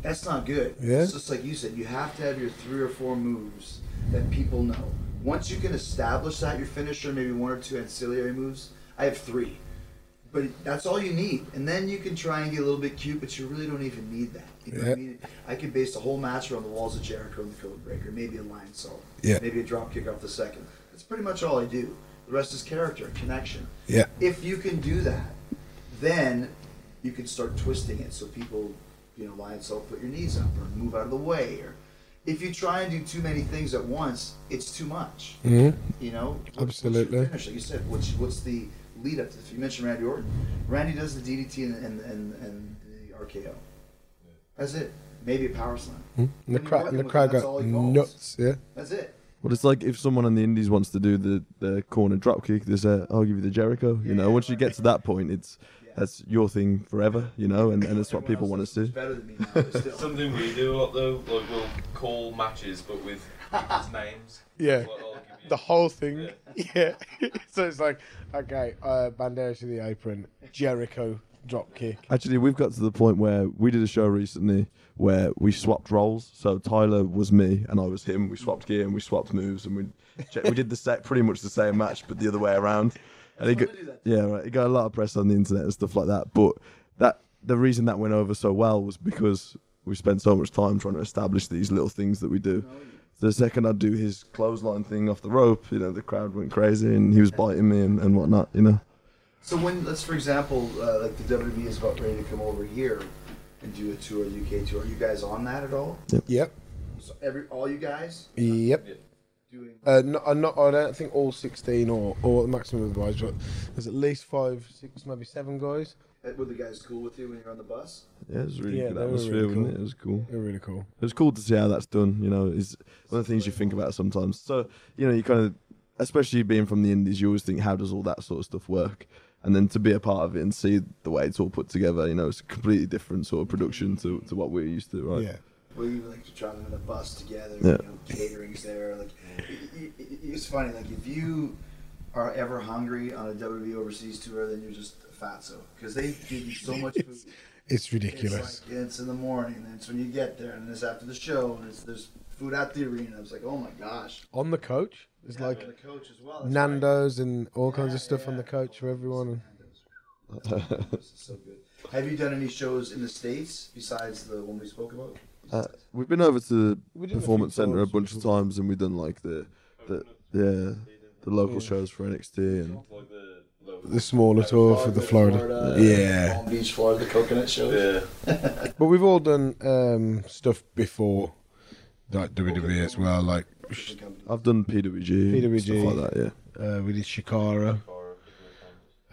that's not good. Yeah. It's just like you said, you have to have your three or four moves that people know. Once you can establish that, your finisher, maybe one or two ancillary moves. I have three. But that's all you need. And then you can try and get a little bit cute, but you really don't even need that. You know what I Yeah. mean? I could base the whole match around the walls of Jericho and the code breaker, maybe a Lionsault. Yeah. Maybe a drop kick off the second. That's pretty much all I do. The rest is character, connection. Yeah. If you can do that, then you can start twisting it so people, you know, and so put your knees up or move out of the way. Or if you try and do too many things at once, it's too much. Mhm. You know, What- Absolutely. What's finish? Like you said, what's what's the lead up to this. You mentioned Randy Orton. Randy does the DDT and and and, and the RKO. That's it. Maybe a power slam. And the, When cra- and the working crowd with it, that's go all he calls. nuts. Yeah. That's it. Well, it's like if someone in the Indies wants to do the, the corner drop kick, they say, "I'll give you the Jericho." You know, once you get to that point, it's that's your thing forever. You know, and, and it's what people want us to It's see. better than me now. but still. Something we do a lot though, like we'll call matches but with people's names. Yeah. Like, I'll give you- The whole thing. Yeah. (laughs) (laughs) so it's like, okay, uh, Banderas to the apron, Jericho drop kick. Actually, we've got to the point where we did a show recently where we swapped roles. So Tyler was me and I was him. We swapped gear and we swapped moves and we we did the set pretty much the same match but the other way around. And it got, yeah, right. It got a lot of press on the internet and stuff like that. But that the reason that went over so well was because we spent so much time trying to establish these little things that we do. The second I'd do his clothesline thing off the rope, you know, the crowd went crazy and he was biting me and, and whatnot, you know. So when, let's for example, uh, like the WWE is about ready to come over here and do a tour, UK tour. Are you guys on that at all? Yep. yep. So every all you guys Yep. doing. Uh, no, uh, not, I don't think all 16 or, or the maximum of the guys, but there's at least five, six, maybe seven guys. uh, Were the guys cool with you when you're on the bus? Yeah, it was really Yeah, good atmosphere, really wasn't cool. it? It was cool. They're really cool. It was cool to see how that's done. You know, is one of the things you think about sometimes. So you know, you kind of, especially being from the Indies, you always think, how does all that sort of stuff work? And then to be a part of it and see the way it's all put together, you know, it's a completely different sort of production to, to what we're used to, right? Yeah. Well, even like traveling on a bus together, Yeah. you know, catering's there. Like, it, it, it- it's funny. Like, if you are ever hungry on a WWE overseas tour, then you're just a fatso because they give you so much food. (laughs) It's ridiculous. It's, like, it's in the morning, and it's when you get there, and it's after the show, and it's there's food at the arena. I was like, oh my gosh. On the coach, it's Yeah, like the coach as well. that's Nando's and all kinds of stuff on the coach for everyone. right. This is so good. Have you done any shows in the states besides the one we spoke about? Uh, we've been over to the Performance Centre a bunch of times, and we've done like the, the yeah, the local shows for NXT and the smaller tour for the Florida. Yeah. Palm Beach, Florida, coconut shows. Yeah. (laughs) But we've all done um, stuff before like WWE as well. Like I've done PWG, PWG. stuff like that. Yeah, uh, we did Chikara Or a couple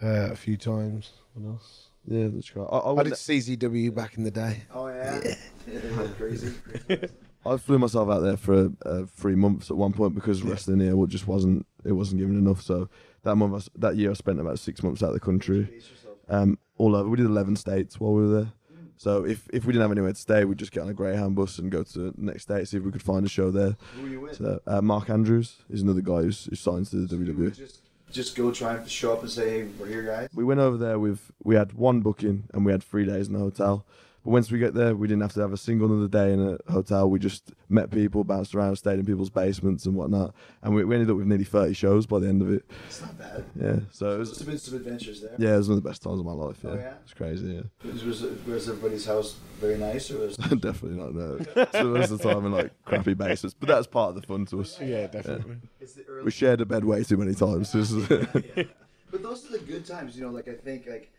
of times. uh, a few times. What else? Yeah. That's right. I, I, I went- did CZW back in the day. Oh yeah, (laughs) crazy. (laughs) I flew myself out there for uh, three months at one point because wrestling here just wasn't it wasn't giving enough. So that month, I s- that year, I spent about six months out of the country, um, all over. We did eleven states while we were there. So if, if we didn't have anywhere to stay, we'd just get on a Greyhound bus and go to the next state, see if we could find a show there. Who were you with? So uh, Mark Andrews is another guy who's, who's signed to the You would WWE. Just go try and show up and say, "Hey, we're here, guys." We went over there with we had one booking and we had three days in the hotel. But once we get there, we didn't have to have a single another day in a hotel. We just met people, bounced around, stayed in people's basements and whatnot. And we, we ended up with nearly 30 shows by the end of it. It's not bad. Yeah, so it There's was, been some adventures there. yeah, it was one of the best times of my life. Yeah, Oh, yeah? it's crazy. Yeah, Was, was, was everybody's house very nice, or was (laughs) definitely not no. So most of the time in like crappy basements, but that's part of the fun to us. Yeah, definitely. it's the early? We shared a bed way too many times. (laughs) This is- (laughs) But those are the good times, you know. Like I think, like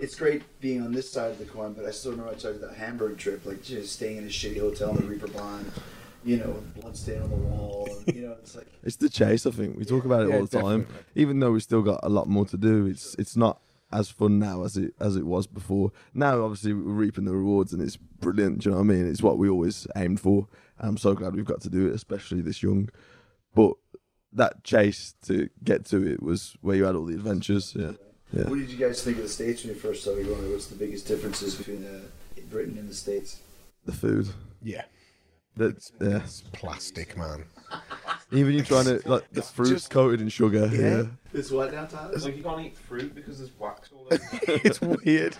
it's great being on this side of the coin, but I still remember I took that Hamburg trip, like just staying in a shitty hotel in the Reeperbahn, you know, blood stain on the wall, and, you know, it's like It's the chase, I think. We talk about it Yeah, all the time. definitely. Even though we still got a lot more to do, it's it's not as fun now as it as it was before. Now obviously we're reaping the rewards and it's brilliant, do you know what I mean? It's what we always aimed for. I'm so glad we've got to do it, especially this young. But that chase to get to it was where you had all the adventures, yeah. Yeah. What did you guys think of the states when you first started going? What's the biggest differences between uh, Britain and the states? The food. Yeah. That's yeah. It's plastic, man. (laughs) Even you trying to like the fruit's just- coated in sugar. Yeah. It's what now, Tyler? It's like you can't eat fruit because there's wax all over. (laughs) it. it's weird.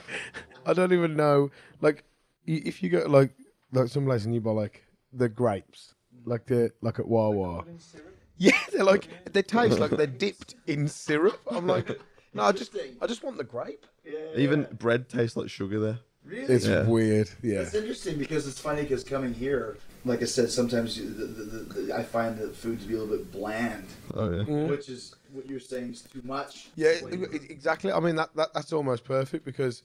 I don't even know. Like, if you go like like some place and you buy like the grapes, like the like at Wawa. (laughs) Yeah, they're like they taste like they're dipped in syrup. I'm like, no, I just I just want the grape. Even bread tastes like sugar there. Really? It's Yeah. weird. Yeah. It's interesting because it's funny because coming here, like I said, sometimes you, the, the, the, the, I find the food to be a little bit bland, Oh yeah. Mm-hmm. which is what you're saying is too much. Yeah, What you- e- exactly. I mean that, that that's almost perfect because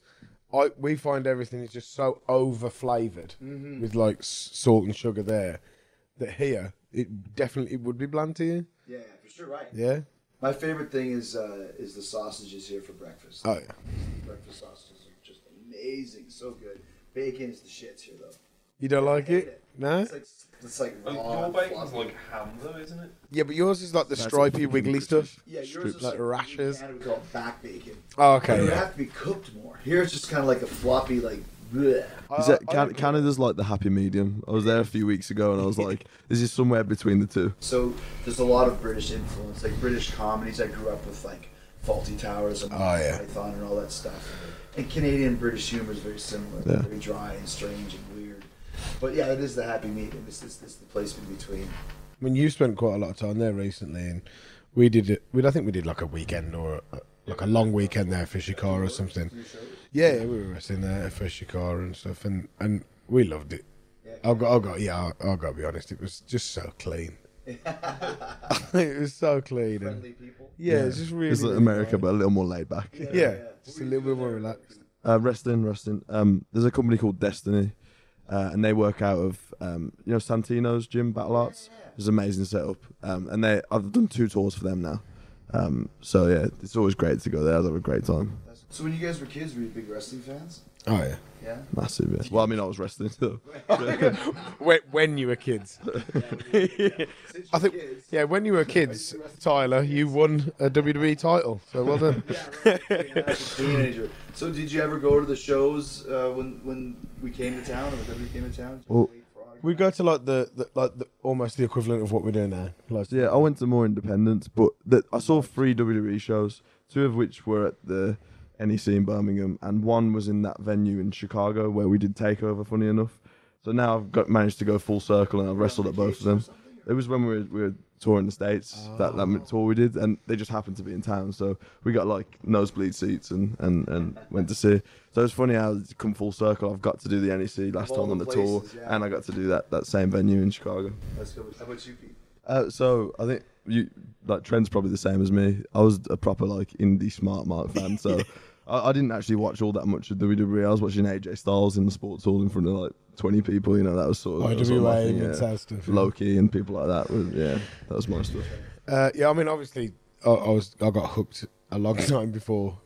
I we find everything is just so over flavored mm-hmm. with like s- salt and sugar there that here it definitely it would be bland to you. yeah, for sure, right. Yeah. My favorite thing is uh, is the sausages here for breakfast. Oh yeah. Breakfast sausages are just amazing, so good. Bacon is the shits here though. You don't like hate it? No. It's like it's like raw. your bacon's fluffy. like ham though, isn't it? Yeah, but yours is like the That's stripy, a- wiggly stuff. yeah, yours strips is like rashers. In Canada, we call it back bacon. Oh, But okay. it would have to be cooked more. Here it's just kind of like a floppy, like. Bleh. Is that, uh, Can- Canada's like the happy medium. I was there a few weeks ago and I was like, (laughs) this is somewhere between the two. So there's a lot of British influence, like British comedies. I grew up with like Fawlty Towers and Oh, yeah. Python and all that stuff. And Canadian British humor is very similar, Yeah. very dry and strange and weird. But yeah, it is the happy medium. It's, it's, it's the place in between. I mean, you spent quite a lot of time there recently, and we did it. We I think we did like a weekend or a, like a long weekend there for Chikara or something. Yeah, yeah, we were wrestling there for Chikara and stuff, and and we loved it. I've got, I've got, yeah, I'll, I'll got to be honest. It was just so clean. (laughs) (laughs) it was so clean. And, Friendly people. yeah, it's just really. It's like really America, nice. but a little more laid back. yeah, just a little bit more relaxed. Uh, wrestling, wrestling. Um, there's a company called Destiny, uh, and they work out of um, you know Santino's gym, Battle Arts. It's an amazing setup, um, and they I've done two tours for them now. Um, so yeah, it's always great to go there. I have a great time. So when you guys were kids, were you big wrestling fans? Oh yeah. Yeah. Massive. Yeah. Well, I mean, I was wrestling so. (laughs) when, when you were kids. (laughs) (laughs) I think, yeah, when you were kids, Tyler, you won a WWE title. So well done. As a teenager. So did you ever go to the shows uh, when when we came to town or when we came to town? Well, We go to like the, the like the, almost the equivalent of what we're doing now. Like, So yeah, I went to more independent, but the, I saw three WWE shows, two of which were at the NEC in Birmingham, and one was in that venue in Chicago where we did Takeover. Funny enough, so now I've got managed to go full circle, and I've wrestled at both of them. It was when we were, we were touring the states that that ah. tour we did, and they just happened to be in town, so we got like nosebleed seats and and and went to see. So it's funny how it's come full circle. I've got to do the NEC last time on the the tour, yeah. and I got to do that that same venue in Chicago. Let's. How about you, Pete? Uh, so I think you like Trent's probably the same as me. I was a proper like indie smart mark fan, so (laughs) I, I didn't actually watch all that much of the WWE. I was watching AJ Styles in the sports hall in front of like twenty people. You know that was sort of, that was sort of thing, and yeah. Stuff. yeah. Loki and people like that. Was, yeah, that was my stuff. Uh, yeah, I mean, obviously, I, I was I got hooked a long time before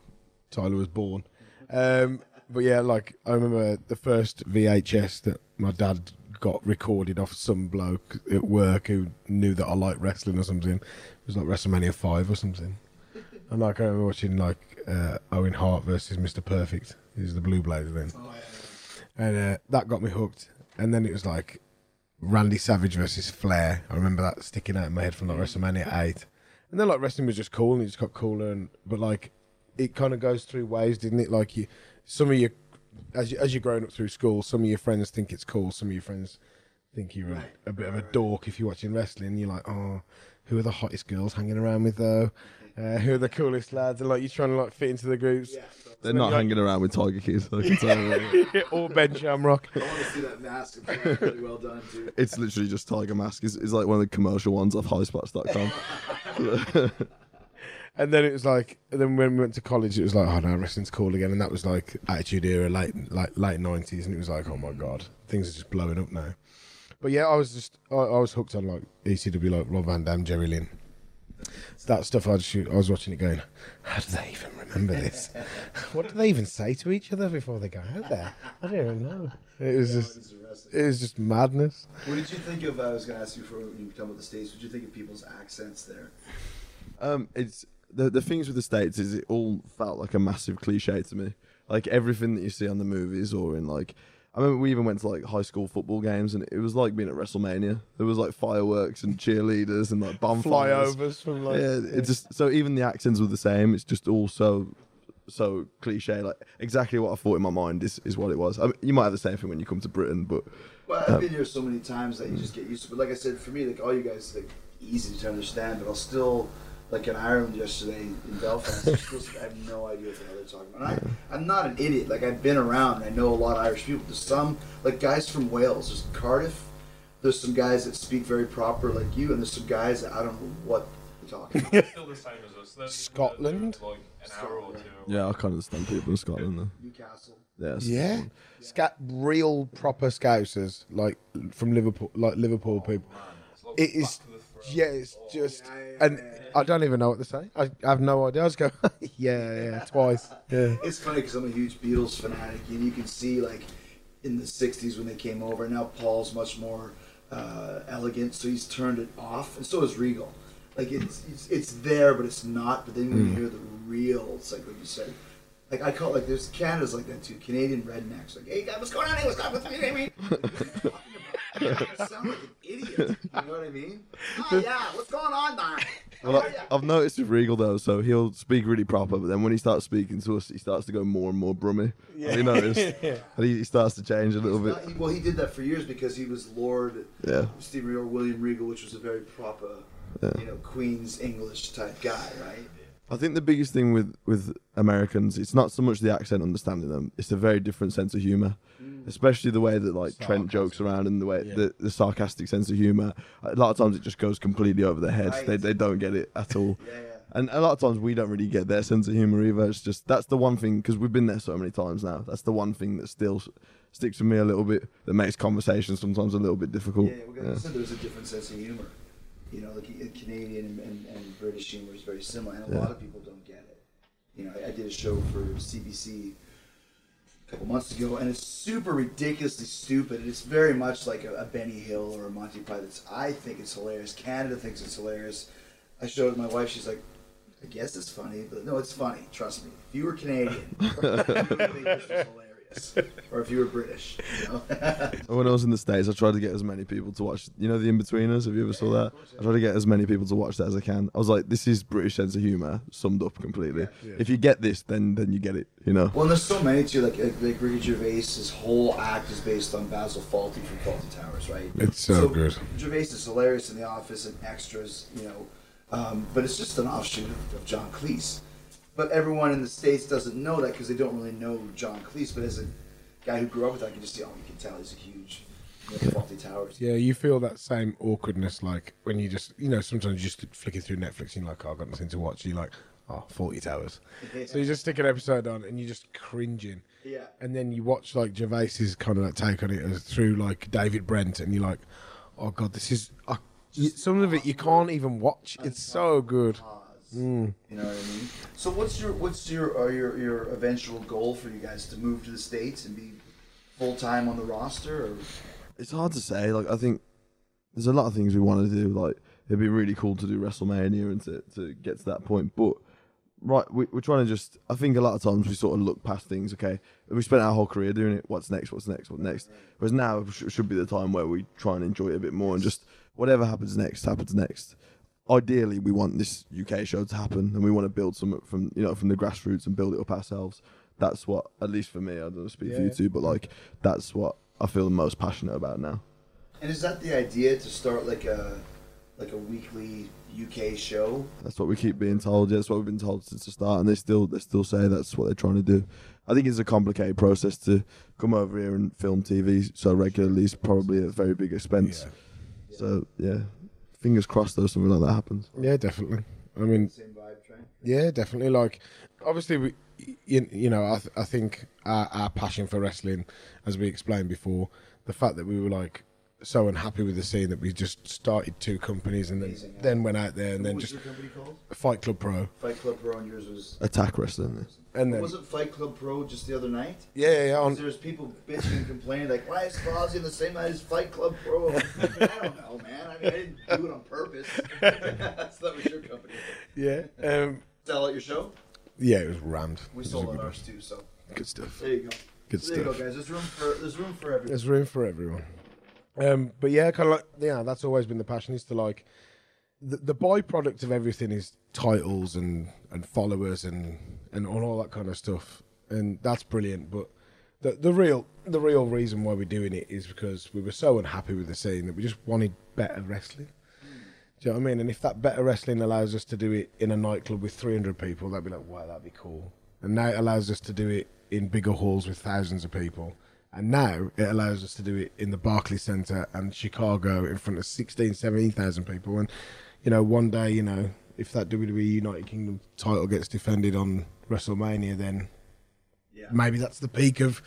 Tyler was born. Um, but yeah, like I remember the first VHS that my dad got recorded off some bloke at work who knew that I liked wrestling or something. It was like WrestleMania Five or something. And like I remember watching like uh, Owen Hart versus Mr. Perfect. He's the Blue Blazer then, and uh, that got me hooked. And then it was like Randy Savage versus Flair. I remember that sticking out in my head from like WrestleMania eight. And then like wrestling was just cool and it just got cooler and but like it kind of goes through waves, didn't it? Like you, some of your as you as you're growing up through school, some of your friends think it's cool, some of your friends think you're a, a bit of a dork if you're watching wrestling. You're like, oh, who are the hottest girls hanging around with though? Uh, who are the coolest lads? And like you're trying to like fit into the groups. They're not hanging around with Tiger Kids. I can tell you. or Ben Shamrock. I want to see that mask. It's really well done too. It's literally just Tiger Mask. It's, it's like one of the commercial ones off highspots.com. (laughs) (laughs) And then it was like, and then when we went to college, it was like, oh no, wrestling's cool again, and that was like Attitude Era, late like late nineties, and it was like, oh my god, things are just blowing up now. But yeah, I was just, I, I was hooked on like ECW, like Rob Van Dam, Jerry Lynn, that stuff. I just, I was watching it, going, how do they even remember this? (laughs) what do they even say to each other before they go out there? I don't even know. It was just, it was just madness. What did you think of? I was going to ask you for when you were talking about the states. What did you think of people's accents there? Um, it's the the things with the states is it all felt like a massive cliche to me. Like everything that you see on the movies or in like, I remember we even went to like high school football games and it was like being at WrestleMania. There was like fireworks and cheerleaders and like bonfires. Flyovers from like, yeah, it just so even the accents were the same. It's just all so so cliche. Like exactly what I thought in my mind is, is what it was. I mean, you might have the same thing when you come to Britain, but Well, I've um, been here so many times that you just get used to. it. But like I said, for me, like all you guys, like easy to understand. But I'll still, like in Ireland yesterday in Belfast, I have no idea what the hell they're talking about. And I, I'm not an idiot. Like I've been around. and I know a lot of Irish people. There's some like guys from Wales. There's Cardiff. There's some guys that speak very proper like you, and there's some guys that I don't know what they're talking about. Still the same as us. They're Scotland? Like an hour or two. yeah, I can't understand people in Scotland though. Newcastle. Yeah, it's- Yeah, Scout, real proper Scousers, like from Liverpool, like Liverpool oh, people. Man, it's like It is- back to the Yeah, it's just, and I don't even know what to say. I, I have no idea. I just go, (laughs) yeah, yeah, (laughs) twice. Yeah. It's funny because I'm a huge Beatles fanatic, and you can see like in the '60s when they came over. Now Paul's much more uh, elegant, so he's turned it off, and so is Regal. Like it's it's, it's there, but it's not. But then when you hear the real, it's like what you said. Like I call it, like there's Canada's like that too. Canadian rednecks, like, hey, guys, what's going on? Hey, what's going on? What's going on? I mean, I sound like an idiot. You know what I mean? Oh yeah, what's going on, Don? How Well. I, I've noticed with Regal though, so he'll speak really proper, but then when he starts speaking to us, he starts to go more and more brummy. Yeah. Have you noticed? (laughs) yeah. And he, he starts to change a little bit. Uh, he- well, he did that for years because he was Lord Yeah. Steven Regal, William Regal, which was a very proper, you know, Queen's English type guy, right? I think the biggest thing with with Americans, it's not so much the accent understanding them; it's a very different sense of humor, mm. especially the way that like Trent jokes around and the way Yeah. the, the sarcastic sense of humor. A lot of times it just goes completely over their heads. Right. They they don't get it at all. (laughs) Yeah, yeah. And a lot of times we don't really get their sense of humor either. It's just that's the one thing because we've been there so many times now. That's the one thing that still sticks with me a little bit. That makes conversation sometimes a little bit difficult. Yeah, well, Yeah. said there's a different sense of humor. You know, like uh, Canadian and, and, British humor is very similar, and a Yeah. lot of people don't get it. You know, I, I did a show for CBC a couple months ago, and it's super ridiculously stupid. It's very much like a, a Benny Hill or a Monty Python. I think it's hilarious. Canada thinks it's hilarious. I showed it to my wife. She's like, I guess it's funny, but no, it's funny. Trust me. If you were Canadian, (laughs) you would think this was hilarious. (laughs) Or if you were British, you know. When I was in the States, I tried to get as many people to watch, you know, The Inbetweeners. Have you ever saw that? I tried to get as many people to watch that as I can. I was like, this is British sense of humour summed up completely. If you get this, then then you get it, you know? Well, and there's so many too. Like, like, like Ricky Gervais, his whole act is based on Basil Fawlty from Fawlty Towers, right? It's so good. Gervais is hilarious in The Office and extras, you know, um, but it's just an offshoot of, of John Cleese. But everyone in the states doesn't know that because they don't really know John Cleese. But as a guy who grew up with that, I can just see, oh, you can tell he's a huge you know, Fawlty Towers. Yeah, you feel that same awkwardness, like when you just, you know, sometimes you just flicking through Netflix and you're like, oh, I've got nothing to watch. You're like, oh, Fawlty Towers. (laughs) So you just stick an episode on and you're just cringing. Yeah. And then you watch like Gervais's kind of like take on it as through like David Brent and you're like, oh, God, this is. Uh, you, some of it you can't even watch. It's so good. You know what I mean? So what's your what's your uh, your your eventual goal for you guys to move to the states and be full time on the roster? Or It's hard to say. Like, I think there's a lot of things we want to do. Like, it'd be really cool to do WrestleMania and to, to get to that point. But, right, we, we're trying to just, I think a lot of times we sort of look past things. Okay, we spent our whole career doing it. What's next? What's next? What's next? Whereas now sh- should be the time where we try and enjoy it a bit more and just whatever happens next, happens next. Ideally, we want this UK show to happen, and we want to build some from you know from the grassroots and build it up ourselves. That's what, at least for me, I don't know, speak for you Yeah. two, but like that's what I feel the most passionate about now. and is that the idea to start like a like a weekly UK show? That's what we keep being told. Yeah, that's what we've been told since the start, and they still they still say that's what they're trying to do. I think it's a complicated process to come over here and film TV so regularly. It's probably a very big expense. So yeah, fingers crossed though something like that happens. Yeah, definitely. I mean, Same vibe, Trent. Yeah, definitely. Like, obviously, we, you, you know, I, th- I think our, our passion for wrestling, as we explained before, the fact that we were like so unhappy with the scene that we just started two companies and then, Amazing, yeah. then went out there and What then was just your company called? Fight Club Pro. Fight Club Pro, and yours was. Attack wrestling. And then Wasn't Fight Club Pro just the other night? yeah, yeah, yeah, on, There's people bitching and complaining like, why is Fozzy on the same night as Fight Club Pro? I don't know, man. I mean, I didn't do it on purpose. (laughs) That's that was your company. yeah, um, Sell out your show. yeah, it was rammed. We It sold good out one. ours too. So Good stuff. there you go. Good there you go, stuff. guys. There's room for there's room for everyone. There's room for everyone. Um, but yeah, kind of like yeah, that's always been the passion is to like the, the byproduct of everything is titles and and followers and and all that kind of stuff, and that's brilliant. But the the real the real reason why we're doing it is because we were so unhappy with the scene that we just wanted better wrestling. Do you know what I mean? And if that better wrestling allows us to do it in a nightclub with 300 people, that'd be like, wow, that'd be cool. And now it allows us to do it in bigger halls with thousands of people. And now it allows us to do it in the Barclays Centre and Chicago in front of 16, 17,000 people. And, you know, one day, you know, if that WWE United Kingdom title gets defended on WrestleMania, then Yeah. maybe that's the peak of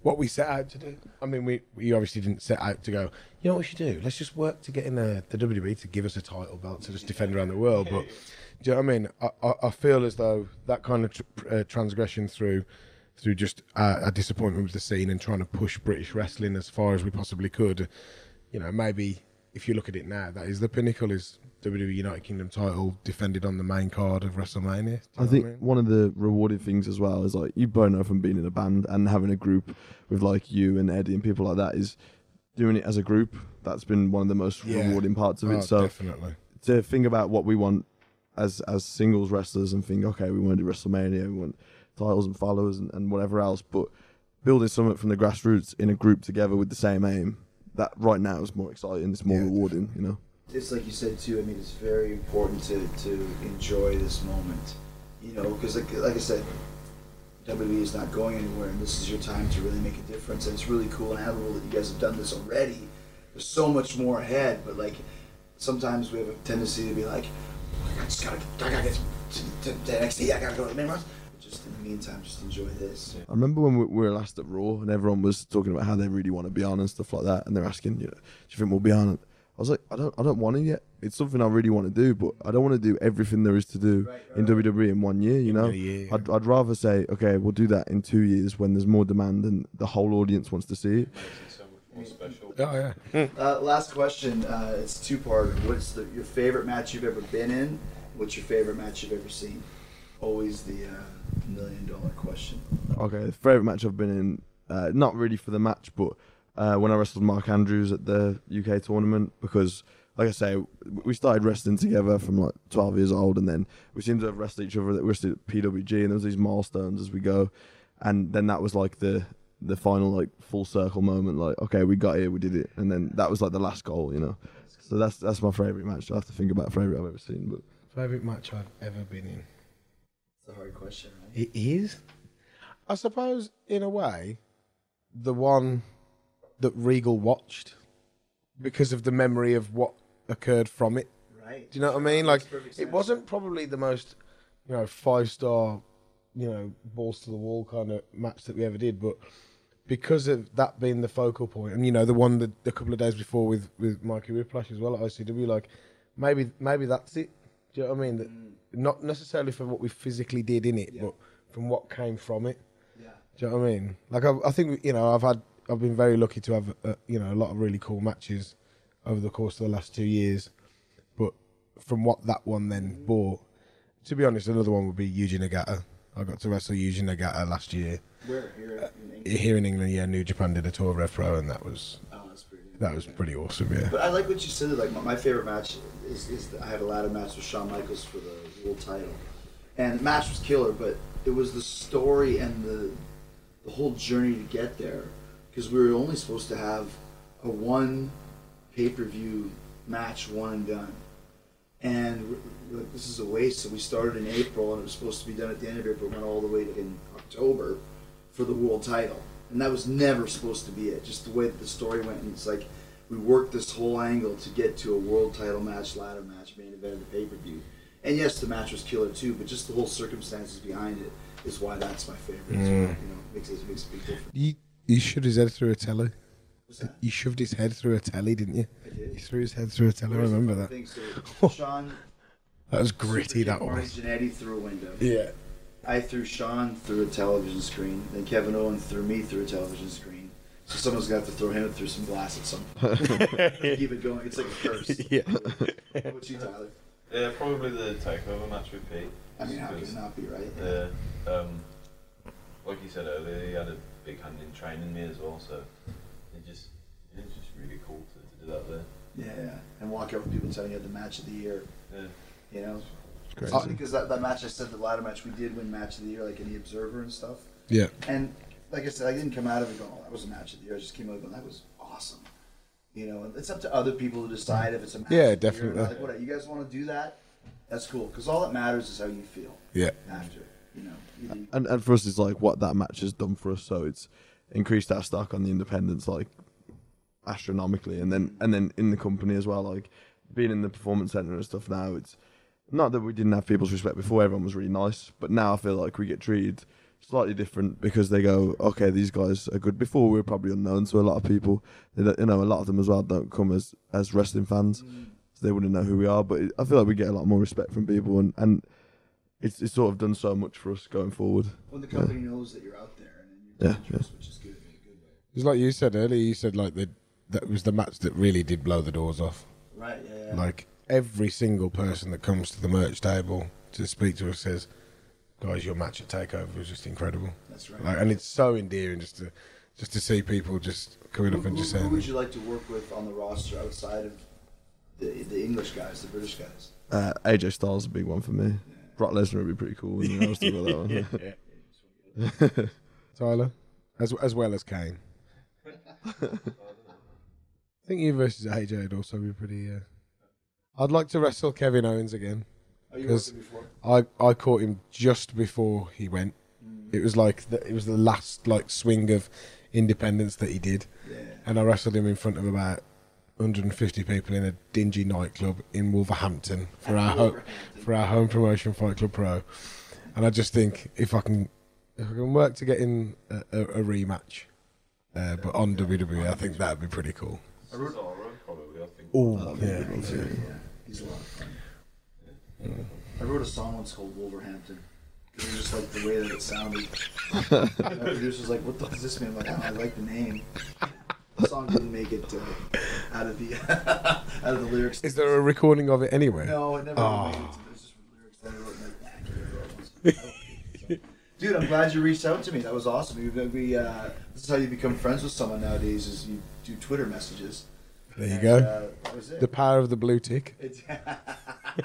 what we set out to do. I mean, we, we obviously didn't set out to go, you know what we should do? Let's just work to get in the, the WWE to give us a title belt to just defend around the world. But do you know what I mean? I, I, I feel as though that kind of tr- uh, transgression through through just uh, a disappointment with the scene and trying to push British wrestling as far as we possibly could, you know, maybe if you look at it now, that is the pinnacle is WWE United Kingdom title defended on the main card of WrestleMania. Do you know I think mean? one of the rewarding things as well is like you both know from being in a band and having a group with like you and Eddie and people like that is doing it as a group. That's been one of the most Yeah. rewarding parts of Oh, it. So definitely. to think about what we want as as singles wrestlers and think, okay, we want to do WrestleMania, we want titles and followers and, and whatever else, but building something from the grassroots in a group together with the same aim, that right now is more exciting, it's more Yeah. rewarding, you know. it's like you said too. I mean, it's very important to, to enjoy this moment. You know, because like, like I said, WWE is not going anywhere, and this is your time to really make a difference. And it's really cool and admirable that you guys have done this already. There's so much more ahead, but like sometimes we have a tendency to be like, oh I just gotta, I gotta get to, to, to NXT. I gotta go to the main roster. But just in the meantime, just enjoy this. I remember when we we were last at Raw and everyone was talking about how they really want to be on and stuff like that, and they're asking, you know, do you think we'll be on? I was like, I don't, I don't want to yet. It's something I really want to do, but I don't want to do everything there is to do in WWE in one year. You know, year, I'd, I'd rather say, okay, we'll do that in two years when there's more demand and the whole audience wants to see it. Makes it so much more special. Oh yeah. Uh, last question. Uh, it's two part. What's the, your favorite match you've ever been in? What's your favorite match you've ever seen? Always the uh, million dollar question. Okay, the favorite match I've been in, uh, not really for the match, but uh, when I wrestled Mark Andrews at the UK tournament, because like I say, we started wrestling together from like 12 years old, and then we seemed to have wrestled each other. We wrestled at PWG, and there was these milestones as we go, and then that was like the the final like full circle moment. Like, okay, we got here, we did it, and then that was like the last goal, you know. So that's that's my favorite match. I have to think about favorite I've ever seen, but Favorite match I've ever been in. It's a hard question, right? It is. I suppose, in a way, the one that Regal watched because of the memory of what occurred from it. Right. Do you know what I mean? Like, it wasn't probably the most, you know, five star, you know, balls to the wall kind of match that we ever did, but because of that being the focal point, and you know, the one that a couple of days before with with Mikey Whiplash as well at ICW, like maybe maybe that's it. Do you know what I mean? That mm. Not necessarily from what we physically did in it, but from what came from it. Yeah. Do you know what I mean? Like I, I think you know I've had I've been very lucky to have uh, you know a lot of really cool matches over the course of the last two years, but from what that one then bought, to be honest, another one would be Yuji Nagata. I got to wrestle Yuji Nagata last year Where here in England? here in England. Yeah, New Japan did a tour of Rev Pro, and that was Oh, that's pretty good. that was pretty awesome. Yeah. But I like what you said. Like my, my favorite match is, is the, I had a ladder match with Shawn Michaels for the world title, and the match was killer. But it was the story and the the whole journey to get there, because we were only supposed to have a one pay per view match, one and done. And this is a waste. So we started in April, and it was supposed to be done at the end of April. Went all the way to in October for the world title, and that was never supposed to be it. Just the way that the story went, and it's like we worked this whole angle to get to a world title match, ladder match, main event of the pay per view. And yes, the match was killer too, but just the whole circumstances behind it is why that's my favorite. Mm. what, you know, makes it makes a big difference. He, he shoved his head through a telly. He shoved his head through a telly, didn't you? I did. He threw his head through a telly. I remember that. thing, so (laughs) Sean That was gritty. That Marty was. Jannetty through a window. Yeah. I threw Sean through a television screen. Then Kevin Owen threw me through a television screen. So someone's got to throw him through some glass at some point. (laughs) Keep it going. It's like a curse. (laughs) Yeah. What's you, Tyler? Yeah, probably the takeover match with Pete. I mean, how could Because it not be right? the um, like you said earlier, he had a big hand in training me as well. So it just it's just really cool to, to do that there. Yeah, yeah. And walk out with people telling you the match of the year. Yeah. You know, Great. it's funny because that, that match I said the ladder match we did win match of the year like in the Observer and stuff. Yeah. And like I said, I didn't come out of it going, "Oh, that was a match of the year." I just came out going, "That was awesome." You know, it's up to other people to decide if it's a match. Yeah, of the year or definitely. not. Like, what, you guys want to do that? That's cool because all that matters is how you feel Yeah. after. You know, you, and and for us it's like what that match has done for us so it's increased our stock on the independents like astronomically and then and then in the company as well like being in the performance center and stuff now it's not that we didn't have people's respect before everyone was really nice but now i feel like we get treated slightly different because they go, okay, these guys are good. Before we were probably unknown to a lot of people. They you know, a lot of them as well don't come as as wrestling fans, so they wouldn't know who we are. But it, I feel like we get a lot more respect from people, and and it's it's sort of done so much for us going forward. When the company knows that you're out there and Yeah, you're dangerous, which is good good. It's like you said earlier. You said like the, that was the match that really did blow the doors off. Right, yeah, yeah. Like every single person that comes to the merch table to speak to us says, "Guys, your match at Takeover was just incredible." That's right. Like, and it's so endearing just to just to see people just coming up and just who, who would you like to work with on the roster outside of the the English guys, the British guys? Uh, AJ Styles is a big one for me. Brock Lesnar would be pretty cool. You know, I was that one. (laughs) (laughs) Tyler, as as well as Kane. (laughs) I think you versus AJ would also be pretty. Uh... I'd like to wrestle Kevin Owens again. Oh, you Because worked before? I I caught him just before he went. It was like the, it was the last like swing of independence that he did, Yeah. and I wrestled him in front of about 150 people in a dingy nightclub in Wolverhampton for our ho- for our home promotion Fight Club Pro. And I just think if I can if I can work to get in a, a, a rematch, uh, but on WWE, I think that'd be pretty cool. Cesaro, probably, I think. Oh yeah, Yeah, he's a lot of fun. I wrote a song once called Wolverhampton. It was just like the way that it sounded. The producer's like, "What the does this mean?" I'm like, "I, I like the name." The song didn't make it uh, out of the (laughs) out of the lyrics. Is there a recording of it anywhere? No, it never Oh. made it. There's just lyrics that I wrote. and like, "Nah, I can't do those." So, Dude, I'm glad you reached out to me. That was awesome. We, we uh, this is how you become friends with someone nowadays. Is you do Twitter messages. There you And, go. Uh, that was it. The power of the blue tick. (laughs) It's, (laughs)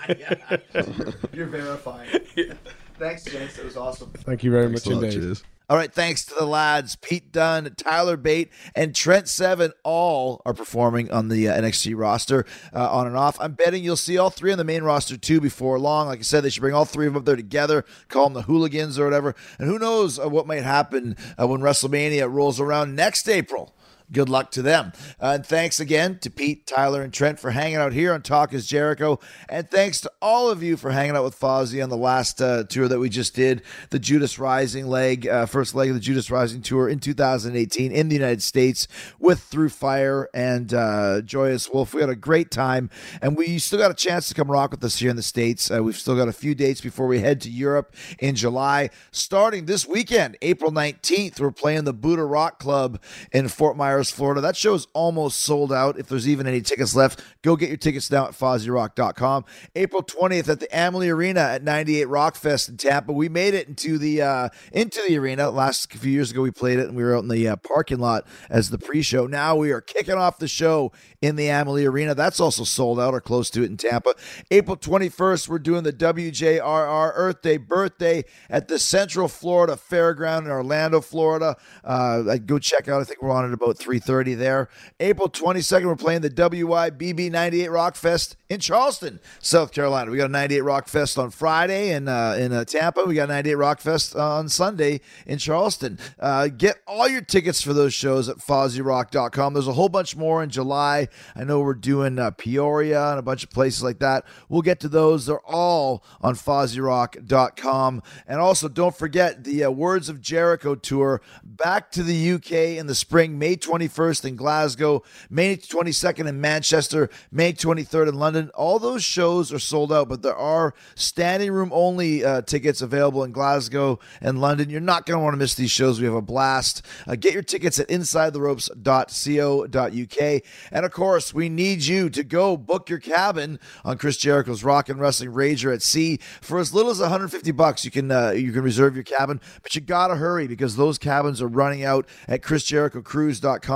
yeah. you're, you're verifying. (laughs) Thanks, gents. That was awesome. Thank you very Thanks much indeed. cheers. All right, thanks to the lads, Pete Dunne, Tyler Bate, and Trent Seven. All are performing on the uh, NXT roster uh, on and off. I'm betting you'll see all three on the main roster too before long. Like I said, they should bring all three of them up there together, call them the Hooligans or whatever. And who knows uh, what might happen uh, when WrestleMania rolls around next April. Good luck to them. Uh, and thanks again to Pete, Tyler, and Trent for hanging out here on Talk is Jericho. And thanks to all of you for hanging out with Fozzy on the last uh, tour that we just did, the Judas Rising leg, uh, first leg of the Judas Rising tour in 2018 in the United States with Through Fire and uh, Joyous Wolf. We had a great time, and we still got a chance to come rock with us here in the States. Uh, we've still got a few dates before we head to Europe in July. Starting this weekend, April 19th, we're playing the Buddha Rock Club in Fort Myers, Florida. That show is almost sold out. If there's even any tickets left, go get your tickets now at FozzyRock.com. April 20th at the Amalie Arena at 98 Rock Fest in Tampa. We made it into the uh, into the arena. Last few years ago, we played it and we were out in the uh, parking lot as the pre-show. Now we are kicking off the show in the Amalie Arena. That's also sold out or close to it in Tampa. April 21st, we're doing the WJRR Earth Day birthday at the Central Florida Fairground in Orlando, Florida. Uh, go check out. I think we're on at about 3:30 there. April 22nd, we're playing the WYBB 98 Rock Fest in Charleston, South Carolina. We got a 98 Rock Fest on Friday in uh, in uh, Tampa. We got a 98 Rock Fest on Sunday in Charleston. Uh, get all your tickets for those shows at FozzyRock.com. There's a whole bunch more in July. I know we're doing uh, Peoria and a bunch of places like that. We'll get to those. They're all on FozzyRock.com. And also, don't forget the uh, Words of Jericho tour back to the UK in the spring, May 21st in Glasgow, May 22nd in Manchester, May 23rd in London. All those shows are sold out, but there are standing room only uh, tickets available in Glasgow and London. You're not going to want to miss these shows. We have a blast. Uh, get your tickets at insidetheropes.co.uk. And of course, we need you to go book your cabin on Chris Jericho's Rock and Wrestling Rager at Sea for as little as 150 bucks. You can uh, you can reserve your cabin, but you gotta hurry because those cabins are running out at ChrisJerichoCruise.com.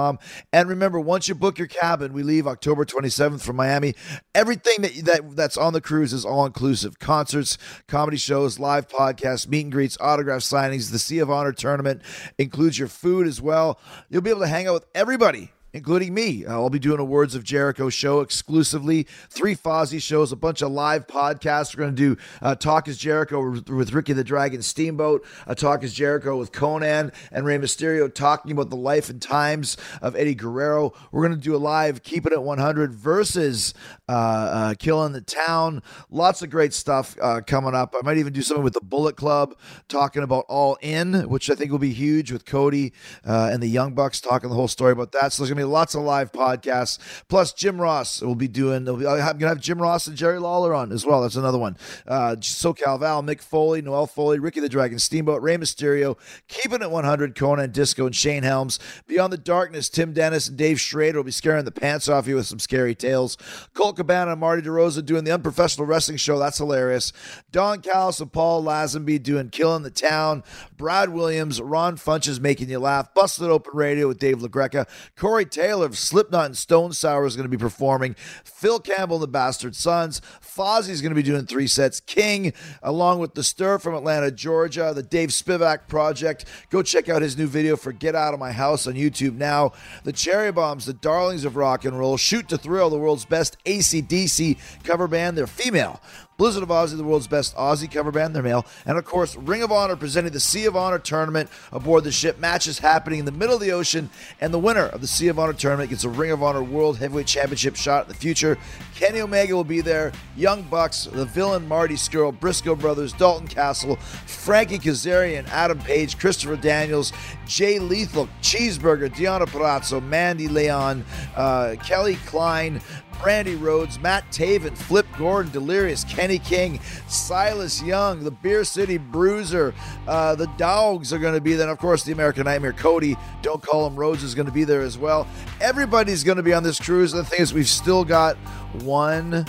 And remember, once you book your cabin, we leave October 27th from Miami. Everything that, that that's on the cruise is all inclusive: concerts, comedy shows, live podcasts, meet and greets, autograph signings. The Sea of Honor tournament includes your food as well. You'll be able to hang out with everybody including me. Uh, I'll be doing a Words of Jericho show exclusively, three Fozzy shows, a bunch of live podcasts. We're going to do uh, Talk is Jericho with, with Ricky the Dragon Steamboat, a Talk is Jericho with Konnan and Rey Mysterio talking about the life and times of Eddie Guerrero. We're going to do a live Keeping It 100 versus uh, uh, Killing the Town. Lots of great stuff uh, coming up. I might even do something with the Bullet Club, talking about All In, which I think will be huge with Cody uh, and the Young Bucks talking the whole story about that. So there's going to lots of live podcasts. Plus, Jim Ross will be doing, be, I'm to have Jim Ross and Jerry Lawler on as well. That's another one. Uh, SoCal Val, Mick Foley, Noelle Foley, Ricky the Dragon Steamboat, Rey Mysterio, Keeping It 100, Konnan Disco, and Shane Helms. Beyond the Darkness, Tim Dennis and Dave Schrader will be scaring the pants off you with some scary tales. Colt Cabana and Marty DeRosa doing the unprofessional wrestling show. That's hilarious. Don Callis and Paul Lazenby doing Killing the Town. Brad Williams, Ron Funches making you laugh. Busted Open Radio with Dave LaGreca. Corey Taylor of Slipknot and Stone Sour is going to be performing. Phil Campbell and the Bastard Sons. Fozzy's going to be doing three sets. King, along with The Stir from Atlanta, Georgia. The Dave Spivak Project. Go check out his new video for Get Out of My House on YouTube now. The Cherry Bombs, the darlings of rock and roll. Shoot to Thrill, the world's best ACDC cover band. They're female. Blizzard of Ozzy, the world's best Ozzy cover band, they're male. And of course, Ring of Honor presenting the Sea of Honor tournament aboard the ship. Matches happening in the middle of the ocean, and the winner of the Sea of Honor tournament gets a Ring of Honor World Heavyweight Championship shot in the future. Kenny Omega will be there. Young Bucks, the villain Marty Scurll, Briscoe Brothers, Dalton Castle, Frankie Kazarian, Adam Page, Christopher Daniels, Jay Lethal, Cheeseburger, Deonna Purrazzo, Mandy Leon, uh, Kelly Klein, Brandi Rhodes, Matt Taven, Flip Gordon, Delirious, Kenny King, Silas Young, the Beer City Bruiser, uh, the Dogs are going to be there. And of course, the American Nightmare, Cody, don't call him Rhodes, is going to be there as well. Everybody's going to be on this cruise. The thing is, we've still got one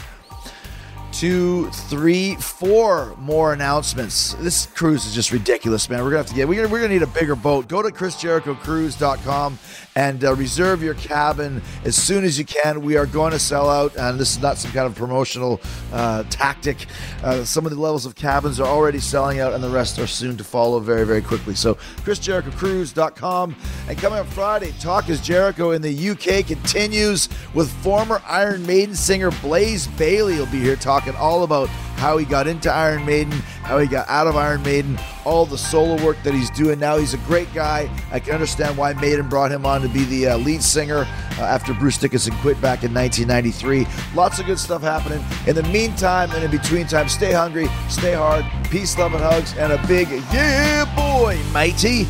two, three, four more announcements. This cruise is just ridiculous, man. We're gonna have to get. We're gonna, we're gonna need a bigger boat. Go to ChrisJerichoCruise.com and uh, reserve your cabin as soon as you can. We are going to sell out, and this is not some kind of promotional uh, tactic. Uh, some of the levels of cabins are already selling out, and the rest are soon to follow very, very quickly. So, ChrisJerichoCruise.com. And coming up Friday, Talk is Jericho in the UK continues with former Iron Maiden singer Blaze Bayley. will be here talking all about how he got into Iron Maiden, how he got out of Iron Maiden, all the solo work that he's doing now. He's a great guy. I can understand why Maiden brought him on to be the uh, lead singer uh, after Bruce Dickinson quit back in 1993. Lots of good stuff happening. In the meantime and in between time, stay hungry, stay hard, peace, love, and hugs, and a big yeah, boy, matey.